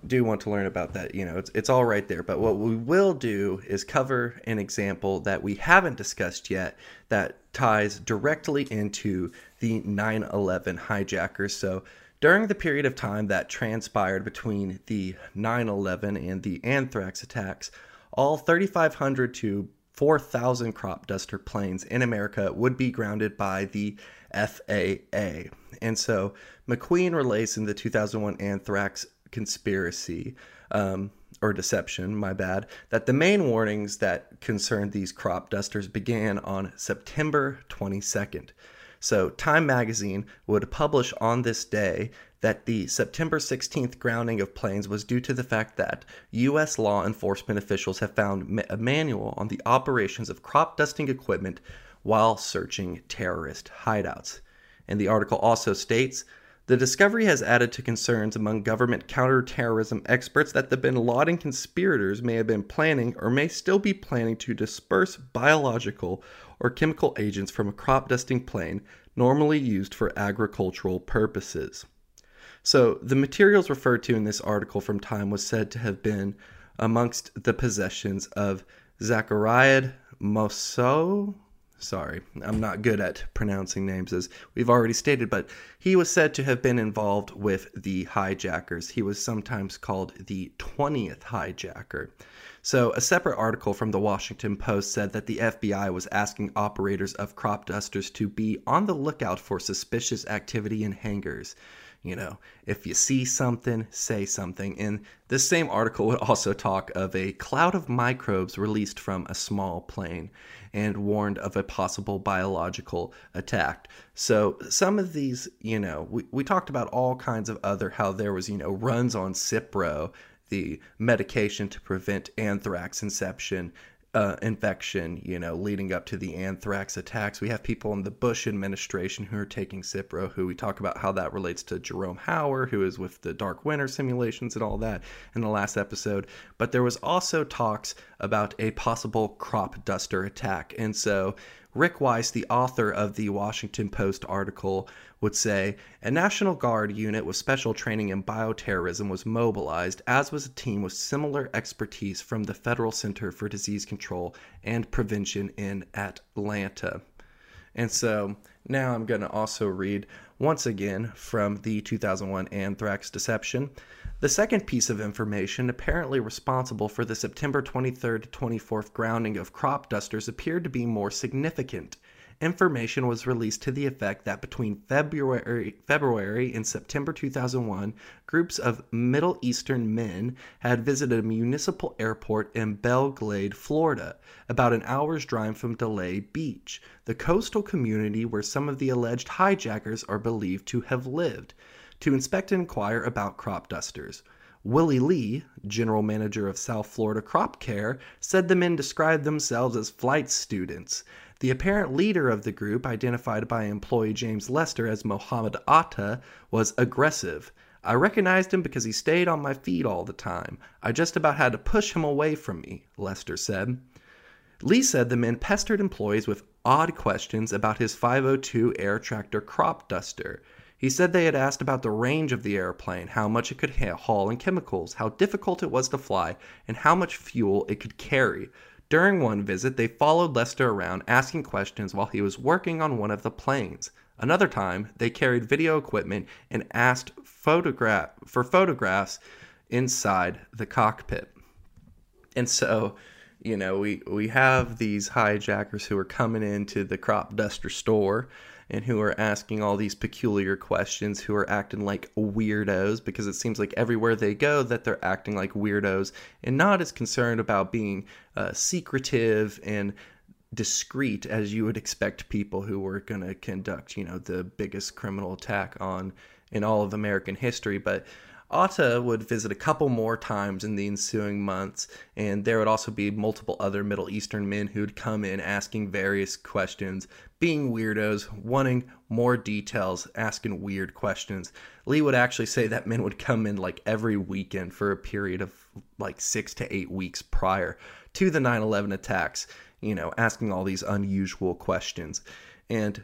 do want to learn about that, you know, it's, it's all right there. But what we will do is cover an example that we haven't discussed yet that ties directly into the 9 11 hijackers. So, during the period of time that transpired between the 9 11 and the anthrax attacks, all 3,500 to 4,000 crop duster planes in America would be grounded by the FAA. And so MacQueen relates in the 2001 anthrax conspiracy um, or deception, my bad, that the main warnings that concerned these crop dusters began on September 22nd. So, Time magazine would publish on this day that the September 16th grounding of planes was due to the fact that U.S. law enforcement officials have found a manual on the operations of crop dusting equipment while searching terrorist hideouts. And the article also states the discovery has added to concerns among government counterterrorism experts that the bin Laden conspirators may have been planning or may still be planning to disperse biological or chemical agents from a crop dusting plane normally used for agricultural purposes. So, the materials referred to in this article from Time was said to have been amongst the possessions of Zachariah Mousseau, Sorry, I'm not good at pronouncing names as we've already stated, but he was said to have been involved with the hijackers. He was sometimes called the 20th hijacker. So, a separate article from the Washington Post said that the FBI was asking operators of crop dusters to be on the lookout for suspicious activity in hangars. You know, if you see something, say something. And this same article would also talk of a cloud of microbes released from a small plane and warned of a possible biological attack. So, some of these, you know, we, we talked about all kinds of other, how there was, you know, runs on Cipro, the medication to prevent anthrax inception uh, infection, you know, leading up to the anthrax attacks. We have people in the Bush administration who are taking Cipro, who we talk about how that relates to Jerome Hauer, who is with the Dark Winter simulations and all that in the last episode. But there was also talks about a possible crop duster attack. And so Rick Weiss, the author of the Washington Post article, would say a National Guard unit with special training in bioterrorism was mobilized, as was a team with similar expertise from the Federal Center for Disease Control and Prevention in Atlanta. And so now I'm going to also read once again from the 2001 Anthrax Deception. The second piece of information apparently responsible for the September 23rd to 24th grounding of crop dusters appeared to be more significant. Information was released to the effect that between February, February and September 2001, groups of Middle Eastern men had visited a municipal airport in Belle Glade, Florida, about an hour's drive from Delray Beach, the coastal community where some of the alleged hijackers are believed to have lived to inspect and inquire about crop dusters. Willie Lee, general manager of South Florida Crop Care, said the men described themselves as flight students. The apparent leader of the group, identified by employee James Lester as Mohammed Atta, was aggressive. I recognized him because he stayed on my feet all the time. I just about had to push him away from me, Lester said. Lee said the men pestered employees with odd questions about his 502 air tractor crop duster. He said they had asked about the range of the airplane, how much it could haul in chemicals, how difficult it was to fly, and how much fuel it could carry. During one visit, they followed Lester around asking questions while he was working on one of the planes. Another time, they carried video equipment and asked photograph for photographs inside the cockpit. And so, you know, we we have these hijackers who are coming into the crop duster store and who are asking all these peculiar questions, who are acting like weirdos because it seems like everywhere they go that they're acting like weirdos and not as concerned about being uh, secretive and discreet as you would expect people who were going to conduct, you know, the biggest criminal attack on in all of American history, but Atta would visit a couple more times in the ensuing months, and there would also be multiple other Middle Eastern men who'd come in asking various questions, being weirdos, wanting more details, asking weird questions. Lee would actually say that men would come in like every weekend for a period of like six to eight weeks prior to the 9 11 attacks, you know, asking all these unusual questions. And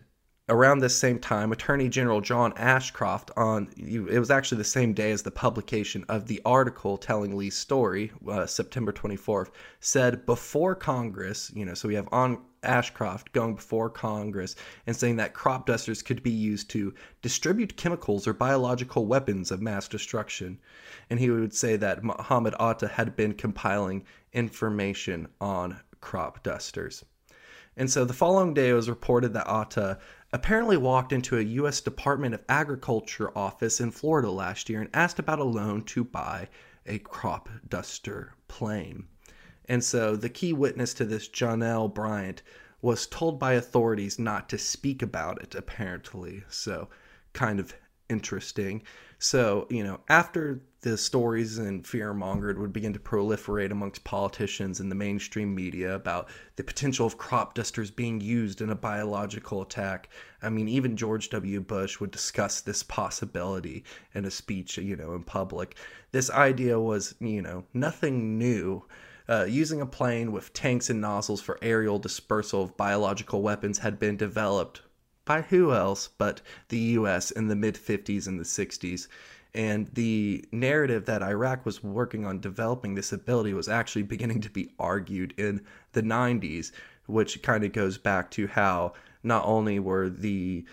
around this same time, Attorney General John Ashcroft, on it was actually the same day as the publication of the article telling Lee's story, uh, September 24th, said before Congress, you know, so we have on Ashcroft going before Congress and saying that crop dusters could be used to distribute chemicals or biological weapons of mass destruction. And he would say that Muhammad Atta had been compiling information on crop dusters. And so the following day, it was reported that Atta apparently walked into a U.S. Department of Agriculture office in Florida last year and asked about a loan to buy a crop duster plane. And so the key witness to this, Janelle Bryant, was told by authorities not to speak about it, apparently. So kind of interesting. So, you know, after the stories and fear mongered would begin to proliferate amongst politicians and the mainstream media about the potential of crop dusters being used in a biological attack. I mean, even George W. Bush would discuss this possibility in a speech, you know, in public. This idea was, you know, nothing new. Uh, using a plane with tanks and nozzles for aerial dispersal of biological weapons had been developed by who else but the US in the mid 50s and the 60s. And the narrative that Iraq was working on developing this ability was actually beginning to be argued in the 90s, which kind of goes back to how not only were the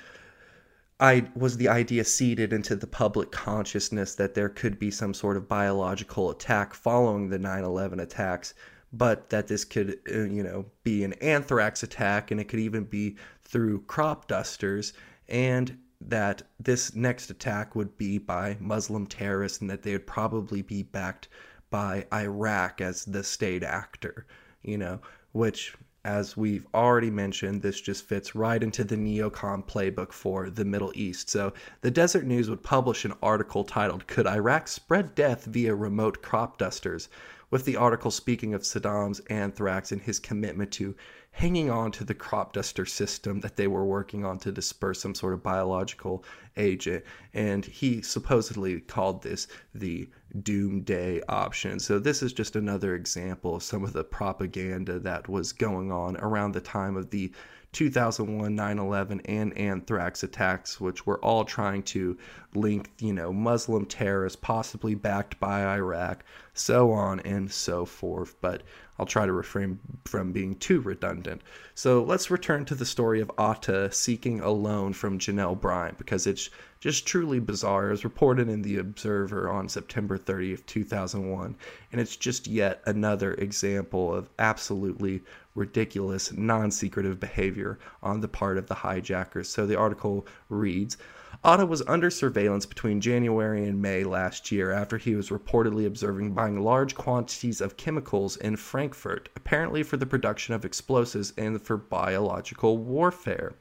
I was the idea seeded into the public consciousness that there could be some sort of biological attack following the 9/11 attacks, but that this could uh, you know be an anthrax attack and it could even be through crop dusters. And that this next attack would be by Muslim terrorists and that they would probably be backed by Iraq as the state actor, you know, which as we've already mentioned, this just fits right into the neocon playbook for the Middle East. So, the Deseret News would publish an article titled, Could Iraq Spread Death Via Remote Crop Dusters? with the article speaking of Saddam's anthrax and his commitment to hanging on to the crop duster system that they were working on to disperse some sort of biological agent. And he supposedly called this the doomsday option. So, this is just another example of some of the propaganda that was going on around the time of the 2001 9/11 and anthrax attacks which were all trying to link, you know, Muslim terrorists possibly backed by Iraq, so on and so forth, but I'll try to refrain from being too redundant. So let's return to the story of Atta seeking a loan from Janelle Bryant because it's just truly bizarre. Was reported in The Observer on September 30th, 2001, and it's just yet another example of absolutely ridiculous, non secretive behavior on the part of the hijackers. So the article reads Atta was under surveillance between January and May last year after he was reportedly observing buying large quantities of chemicals in Frankfurt, apparently for the production of explosives and for biological warfare.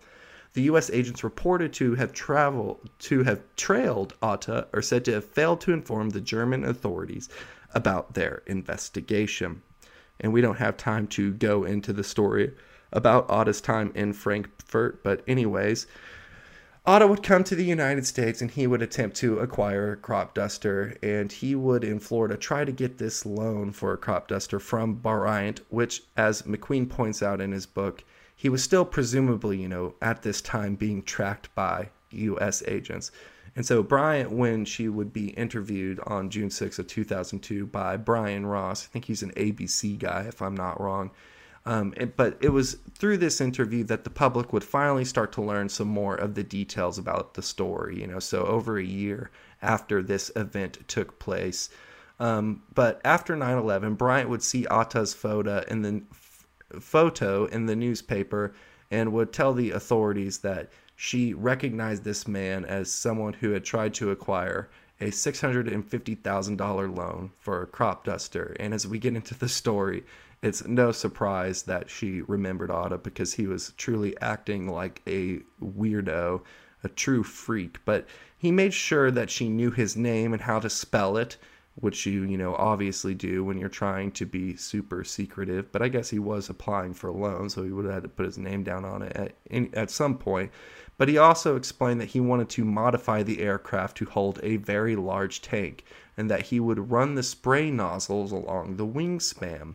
The U.S. agents reported to have traveled to have trailed Atta are said to have failed to inform the German authorities about their investigation. And we don't have time to go into the story about Atta's time in Frankfurt, but anyways, Atta would come to the United States and he would attempt to acquire a crop duster. And he would, in Florida, try to get this loan for a crop duster from Bryant, which, as MacQueen points out in his book, he was still presumably, you know, at this time being tracked by U.S. agents. And so Bryant, when she would be interviewed on June 6th of 2002 by Brian Ross, I think he's an ABC guy, if I'm not wrong, um, it, but it was through this interview that the public would finally start to learn some more of the details about the story. You know, so over a year after this event took place. Um, but after 9/11, Bryant would see Atta's photo in the f- photo in the newspaper and would tell the authorities that she recognized this man as someone who had tried to acquire a $650,000 loan for a crop duster. And as we get into the story, it's no surprise that she remembered Atta because he was truly acting like a weirdo, a true freak. But he made sure that she knew his name and how to spell it, which you, you know, obviously do when you're trying to be super secretive. But I guess he was applying for a loan, so he would have had to put his name down on it at, at some point. But he also explained that he wanted to modify the aircraft to hold a very large tank and that he would run the spray nozzles along the wingspan.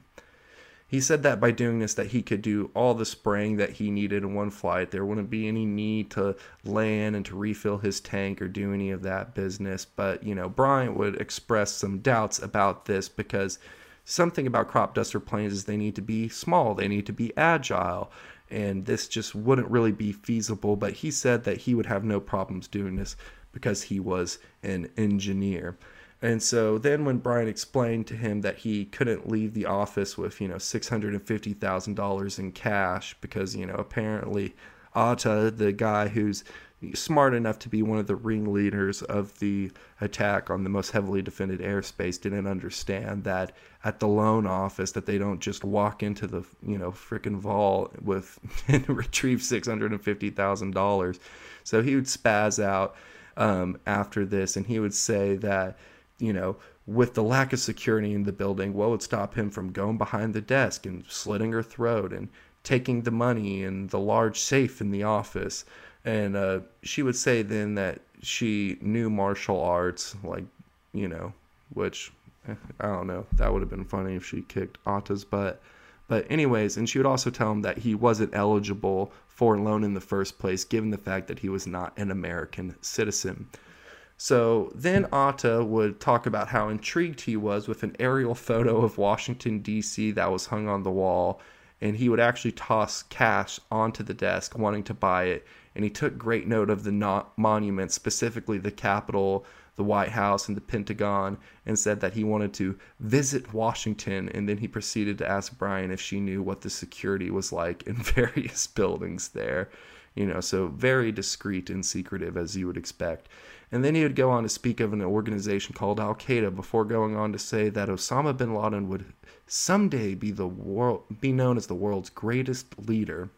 He said that by doing this that he could do all the spraying that he needed in one flight. There wouldn't be any need to land and to refill his tank or do any of that business. But, you know, Bryant would express some doubts about this because something about crop duster planes is they need to be small, they need to be agile, and this just wouldn't really be feasible. But he said that he would have no problems doing this because he was an engineer. And so then when Brian explained to him that he couldn't leave the office with, you know, $650,000 in cash because, you know, apparently Atta, the guy who's smart enough to be one of the ringleaders of the attack on the most heavily defended airspace didn't understand that at the loan office that they don't just walk into the you know freaking vault with and retrieve six hundred and fifty thousand dollars. So he would spaz out um, after this, and he would say that you know, with the lack of security in the building, what would stop him from going behind the desk and slitting her throat and taking the money and the large safe in the office? And uh, she would say then that she knew martial arts, like, you know, which eh, I don't know. That would have been funny if she kicked Atta's butt. But, anyways, and she would also tell him that he wasn't eligible for a loan in the first place, given the fact that he was not an American citizen. So then Atta would talk about how intrigued he was with an aerial photo of Washington, D.C. that was hung on the wall. And he would actually toss cash onto the desk, wanting to buy it. And he took great note of the monuments, specifically the Capitol, the White House, and the Pentagon, and said that he wanted to visit Washington. And then he proceeded to ask Brian if she knew what the security was like in various buildings there. You know, so very discreet and secretive as you would expect. And then he would go on to speak of an organization called Al Qaeda before going on to say that Osama bin Laden would someday be the world be known as the world's greatest leader.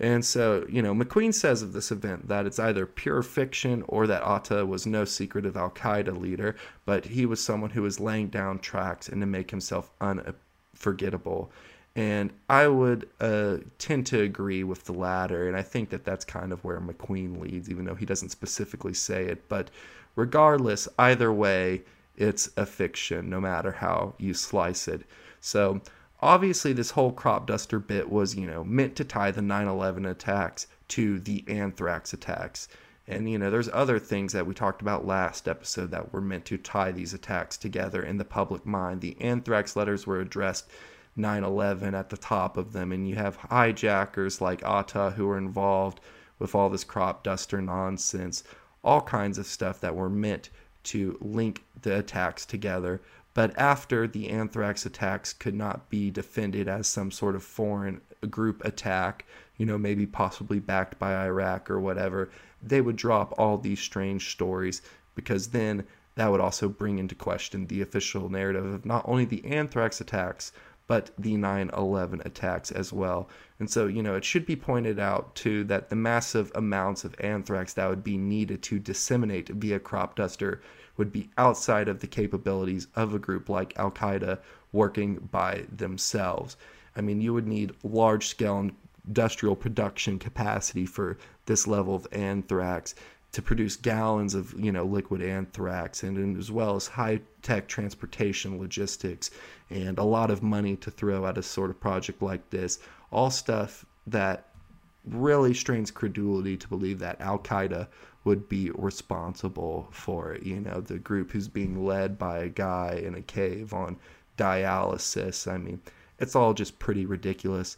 And so, you know, MacQueen says of this event that it's either pure fiction or that Atta was no secretive Al Qaeda leader, but he was someone who was laying down tracks and to make himself unforgettable. And I would uh, tend to agree with the latter. And I think that that's kind of where MacQueen leads, even though he doesn't specifically say it. But regardless, either way, it's a fiction, no matter how you slice it. So obviously, this whole crop duster bit was, you know, meant to tie the 9 11 attacks to the anthrax attacks. And, you know, there's other things that we talked about last episode that were meant to tie these attacks together in the public mind. The anthrax letters were addressed 9 11 at the top of them, and you have hijackers like Atta who are involved with all this crop duster nonsense, all kinds of stuff that were meant to link the attacks together. But after the anthrax attacks could not be defended as some sort of foreign group attack, you know, maybe possibly backed by Iraq or whatever, they would drop all these strange stories because then that would also bring into question the official narrative of not only the anthrax attacks, but the 9 11 attacks as well. And so, you know, it should be pointed out too that the massive amounts of anthrax that would be needed to disseminate via crop duster would be outside of the capabilities of a group like Al Qaeda working by themselves. I mean, you would need large scale industrial production capacity for this level of anthrax to produce gallons of you know liquid anthrax and, and as well as high tech transportation logistics and a lot of money to throw at a sort of project like this all stuff that really strains credulity to believe that Al Qaeda would be responsible for it. You know, the group who's being led by a guy in a cave on dialysis. I mean, it's all just pretty ridiculous.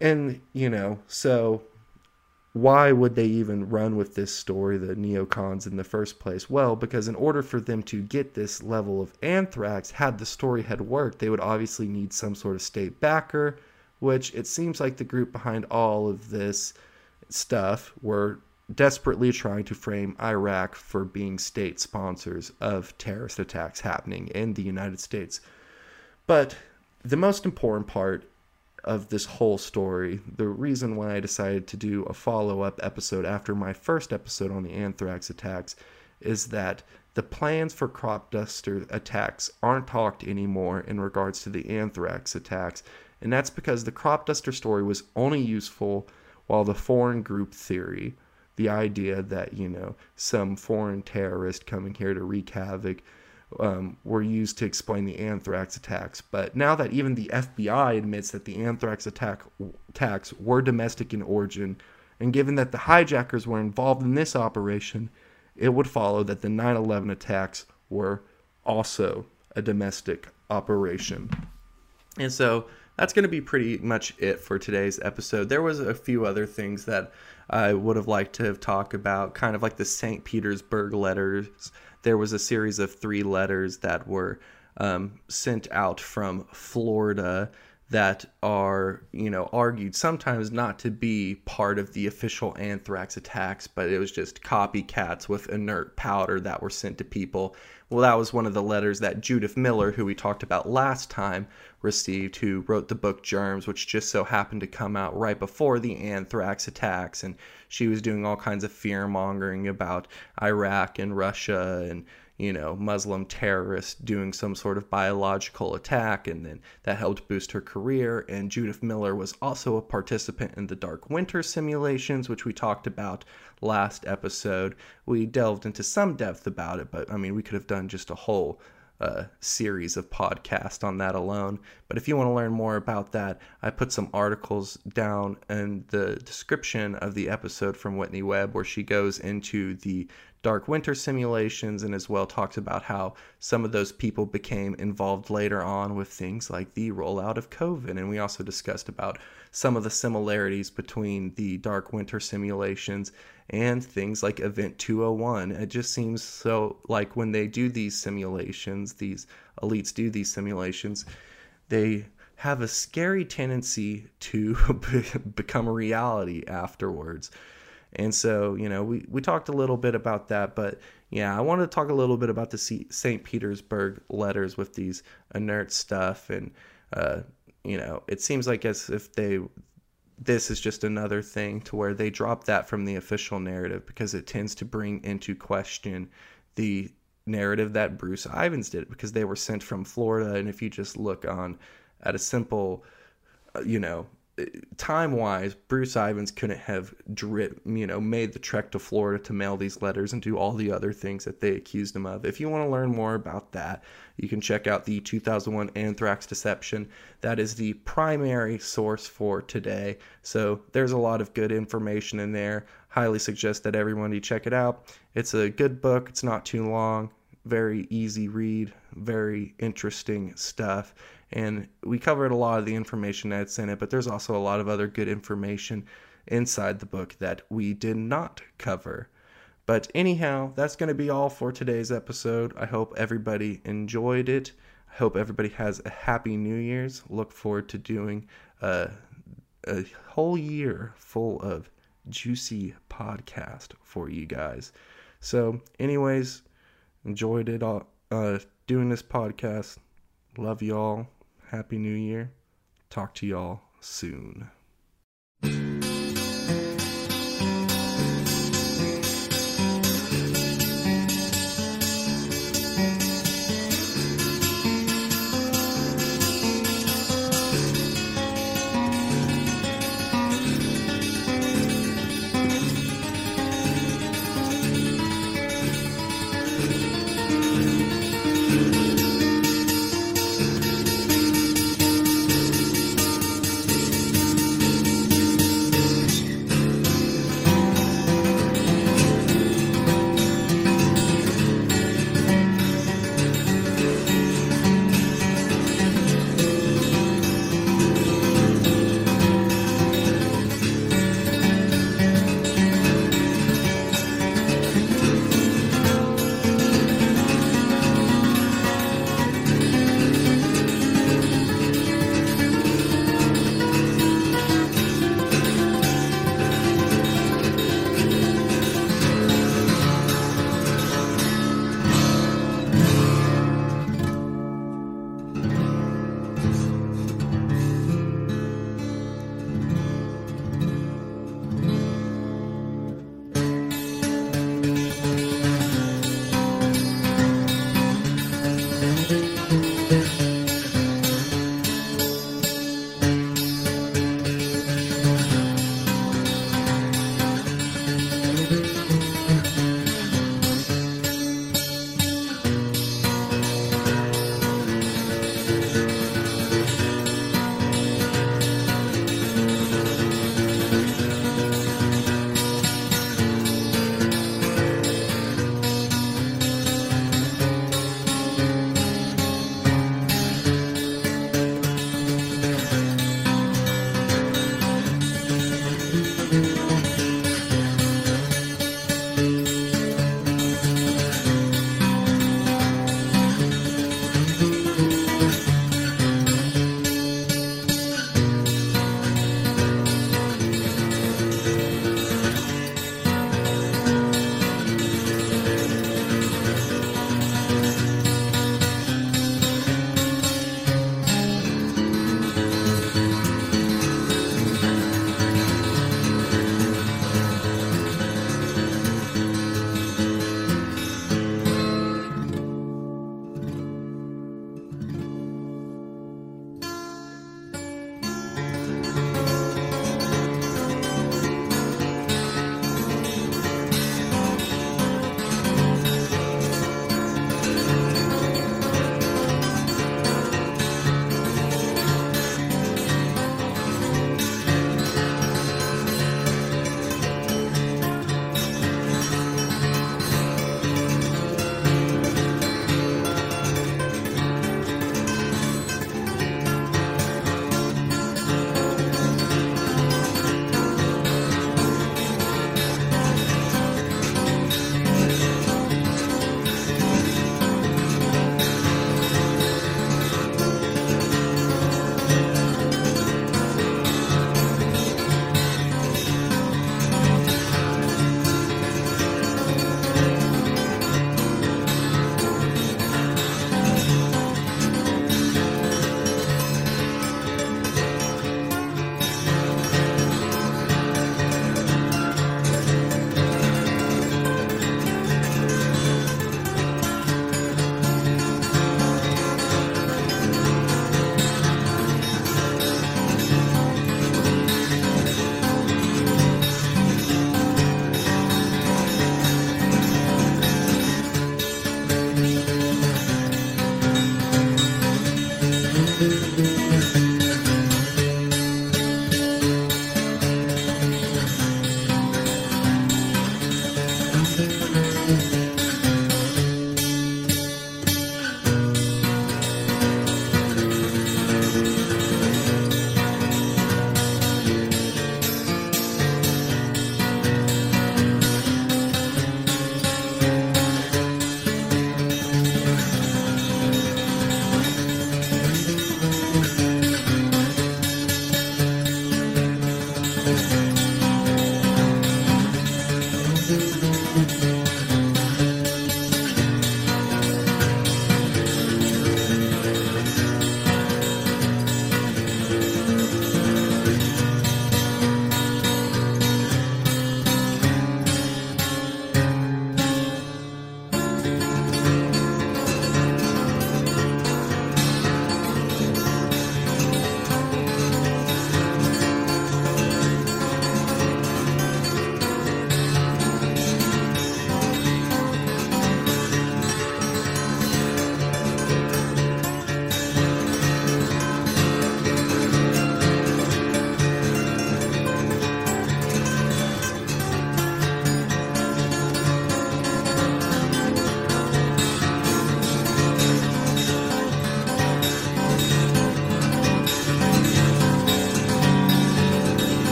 And, you know, so why would they even run with this story, the neocons, in the first place? Well, because in order for them to get this level of anthrax, had the story had worked, they would obviously need some sort of state backer, which it seems like the group behind all of this stuff were desperately trying to frame Iraq for being state sponsors of terrorist attacks happening in the United States. But the most important part of this whole story, the reason why I decided to do a follow up episode after my first episode on the anthrax attacks is that the plans for crop duster attacks aren't talked anymore in regards to the anthrax attacks, and that's because the crop duster story was only useful while the foreign group theory, the idea that, you know, some foreign terrorist coming here to wreak havoc um, were used to explain the anthrax attacks. But now that even the FBI admits that the anthrax attack attacks were domestic in origin, and given that the hijackers were involved in this operation, it would follow that the 9 11 attacks were also a domestic operation. And so that's going to be pretty much it for today's episode. There was a few other things that I would have liked to have talked about, kind of like the St. Petersburg letters there was a series of three letters that were um, sent out from Florida that are, you know, argued sometimes not to be part of the official anthrax attacks, but it was just copycats with inert powder that were sent to people. Well, that was one of the letters that Judith Miller, who we talked about last time, received, who wrote the book Germs, which just so happened to come out right before the anthrax attacks. And she was doing all kinds of fear mongering about Iraq and Russia and you know, Muslim terrorist doing some sort of biological attack, and then that helped boost her career. And Judith Miller was also a participant in the Dark Winter simulations, which we talked about last episode. We delved into some depth about it, but I mean, we could have done just a whole uh, series of podcasts on that alone. But if you want to learn more about that, I put some articles down in the description of the episode from Whitney Webb where she goes into the Dark Winter simulations and as well talks about how some of those people became involved later on with things like the rollout of COVID. And we also discussed about some of the similarities between the Dark Winter simulations and things like Event 201. It just seems so like when they do these simulations, these elites do these simulations, they have a scary tendency to become a reality afterwards. And so, you know, we, we talked a little bit about that, but yeah, I wanted to talk a little bit about the St. Petersburg letters with these inert stuff. And, uh, you know, it seems like as if they, this is just another thing to where they drop that from the official narrative because it tends to bring into question the narrative that Bruce Ivins did because they were sent from Florida. And if you just look on at a simple, uh, you know, time wise, Bruce Ivins couldn't have drip, you know, made the trek to Florida to mail these letters and do all the other things that they accused him of. If you want to learn more about that, you can check out the 2001 Anthrax Deception. That is the primary source for today. So there's a lot of good information in there. Highly suggest that everybody check it out. It's a good book. It's not too long. Very easy read. Very interesting stuff and we covered a lot of the information that's in it, but there's also a lot of other good information inside the book that we did not cover. But anyhow, that's going to be all for today's episode. I hope everybody enjoyed it. I hope everybody has a happy New Year's. Look forward to doing a, a whole year full of juicy podcast for you guys. So, anyways, enjoyed it all uh, doing this podcast. Love y'all. Happy New Year. Talk to y'all soon.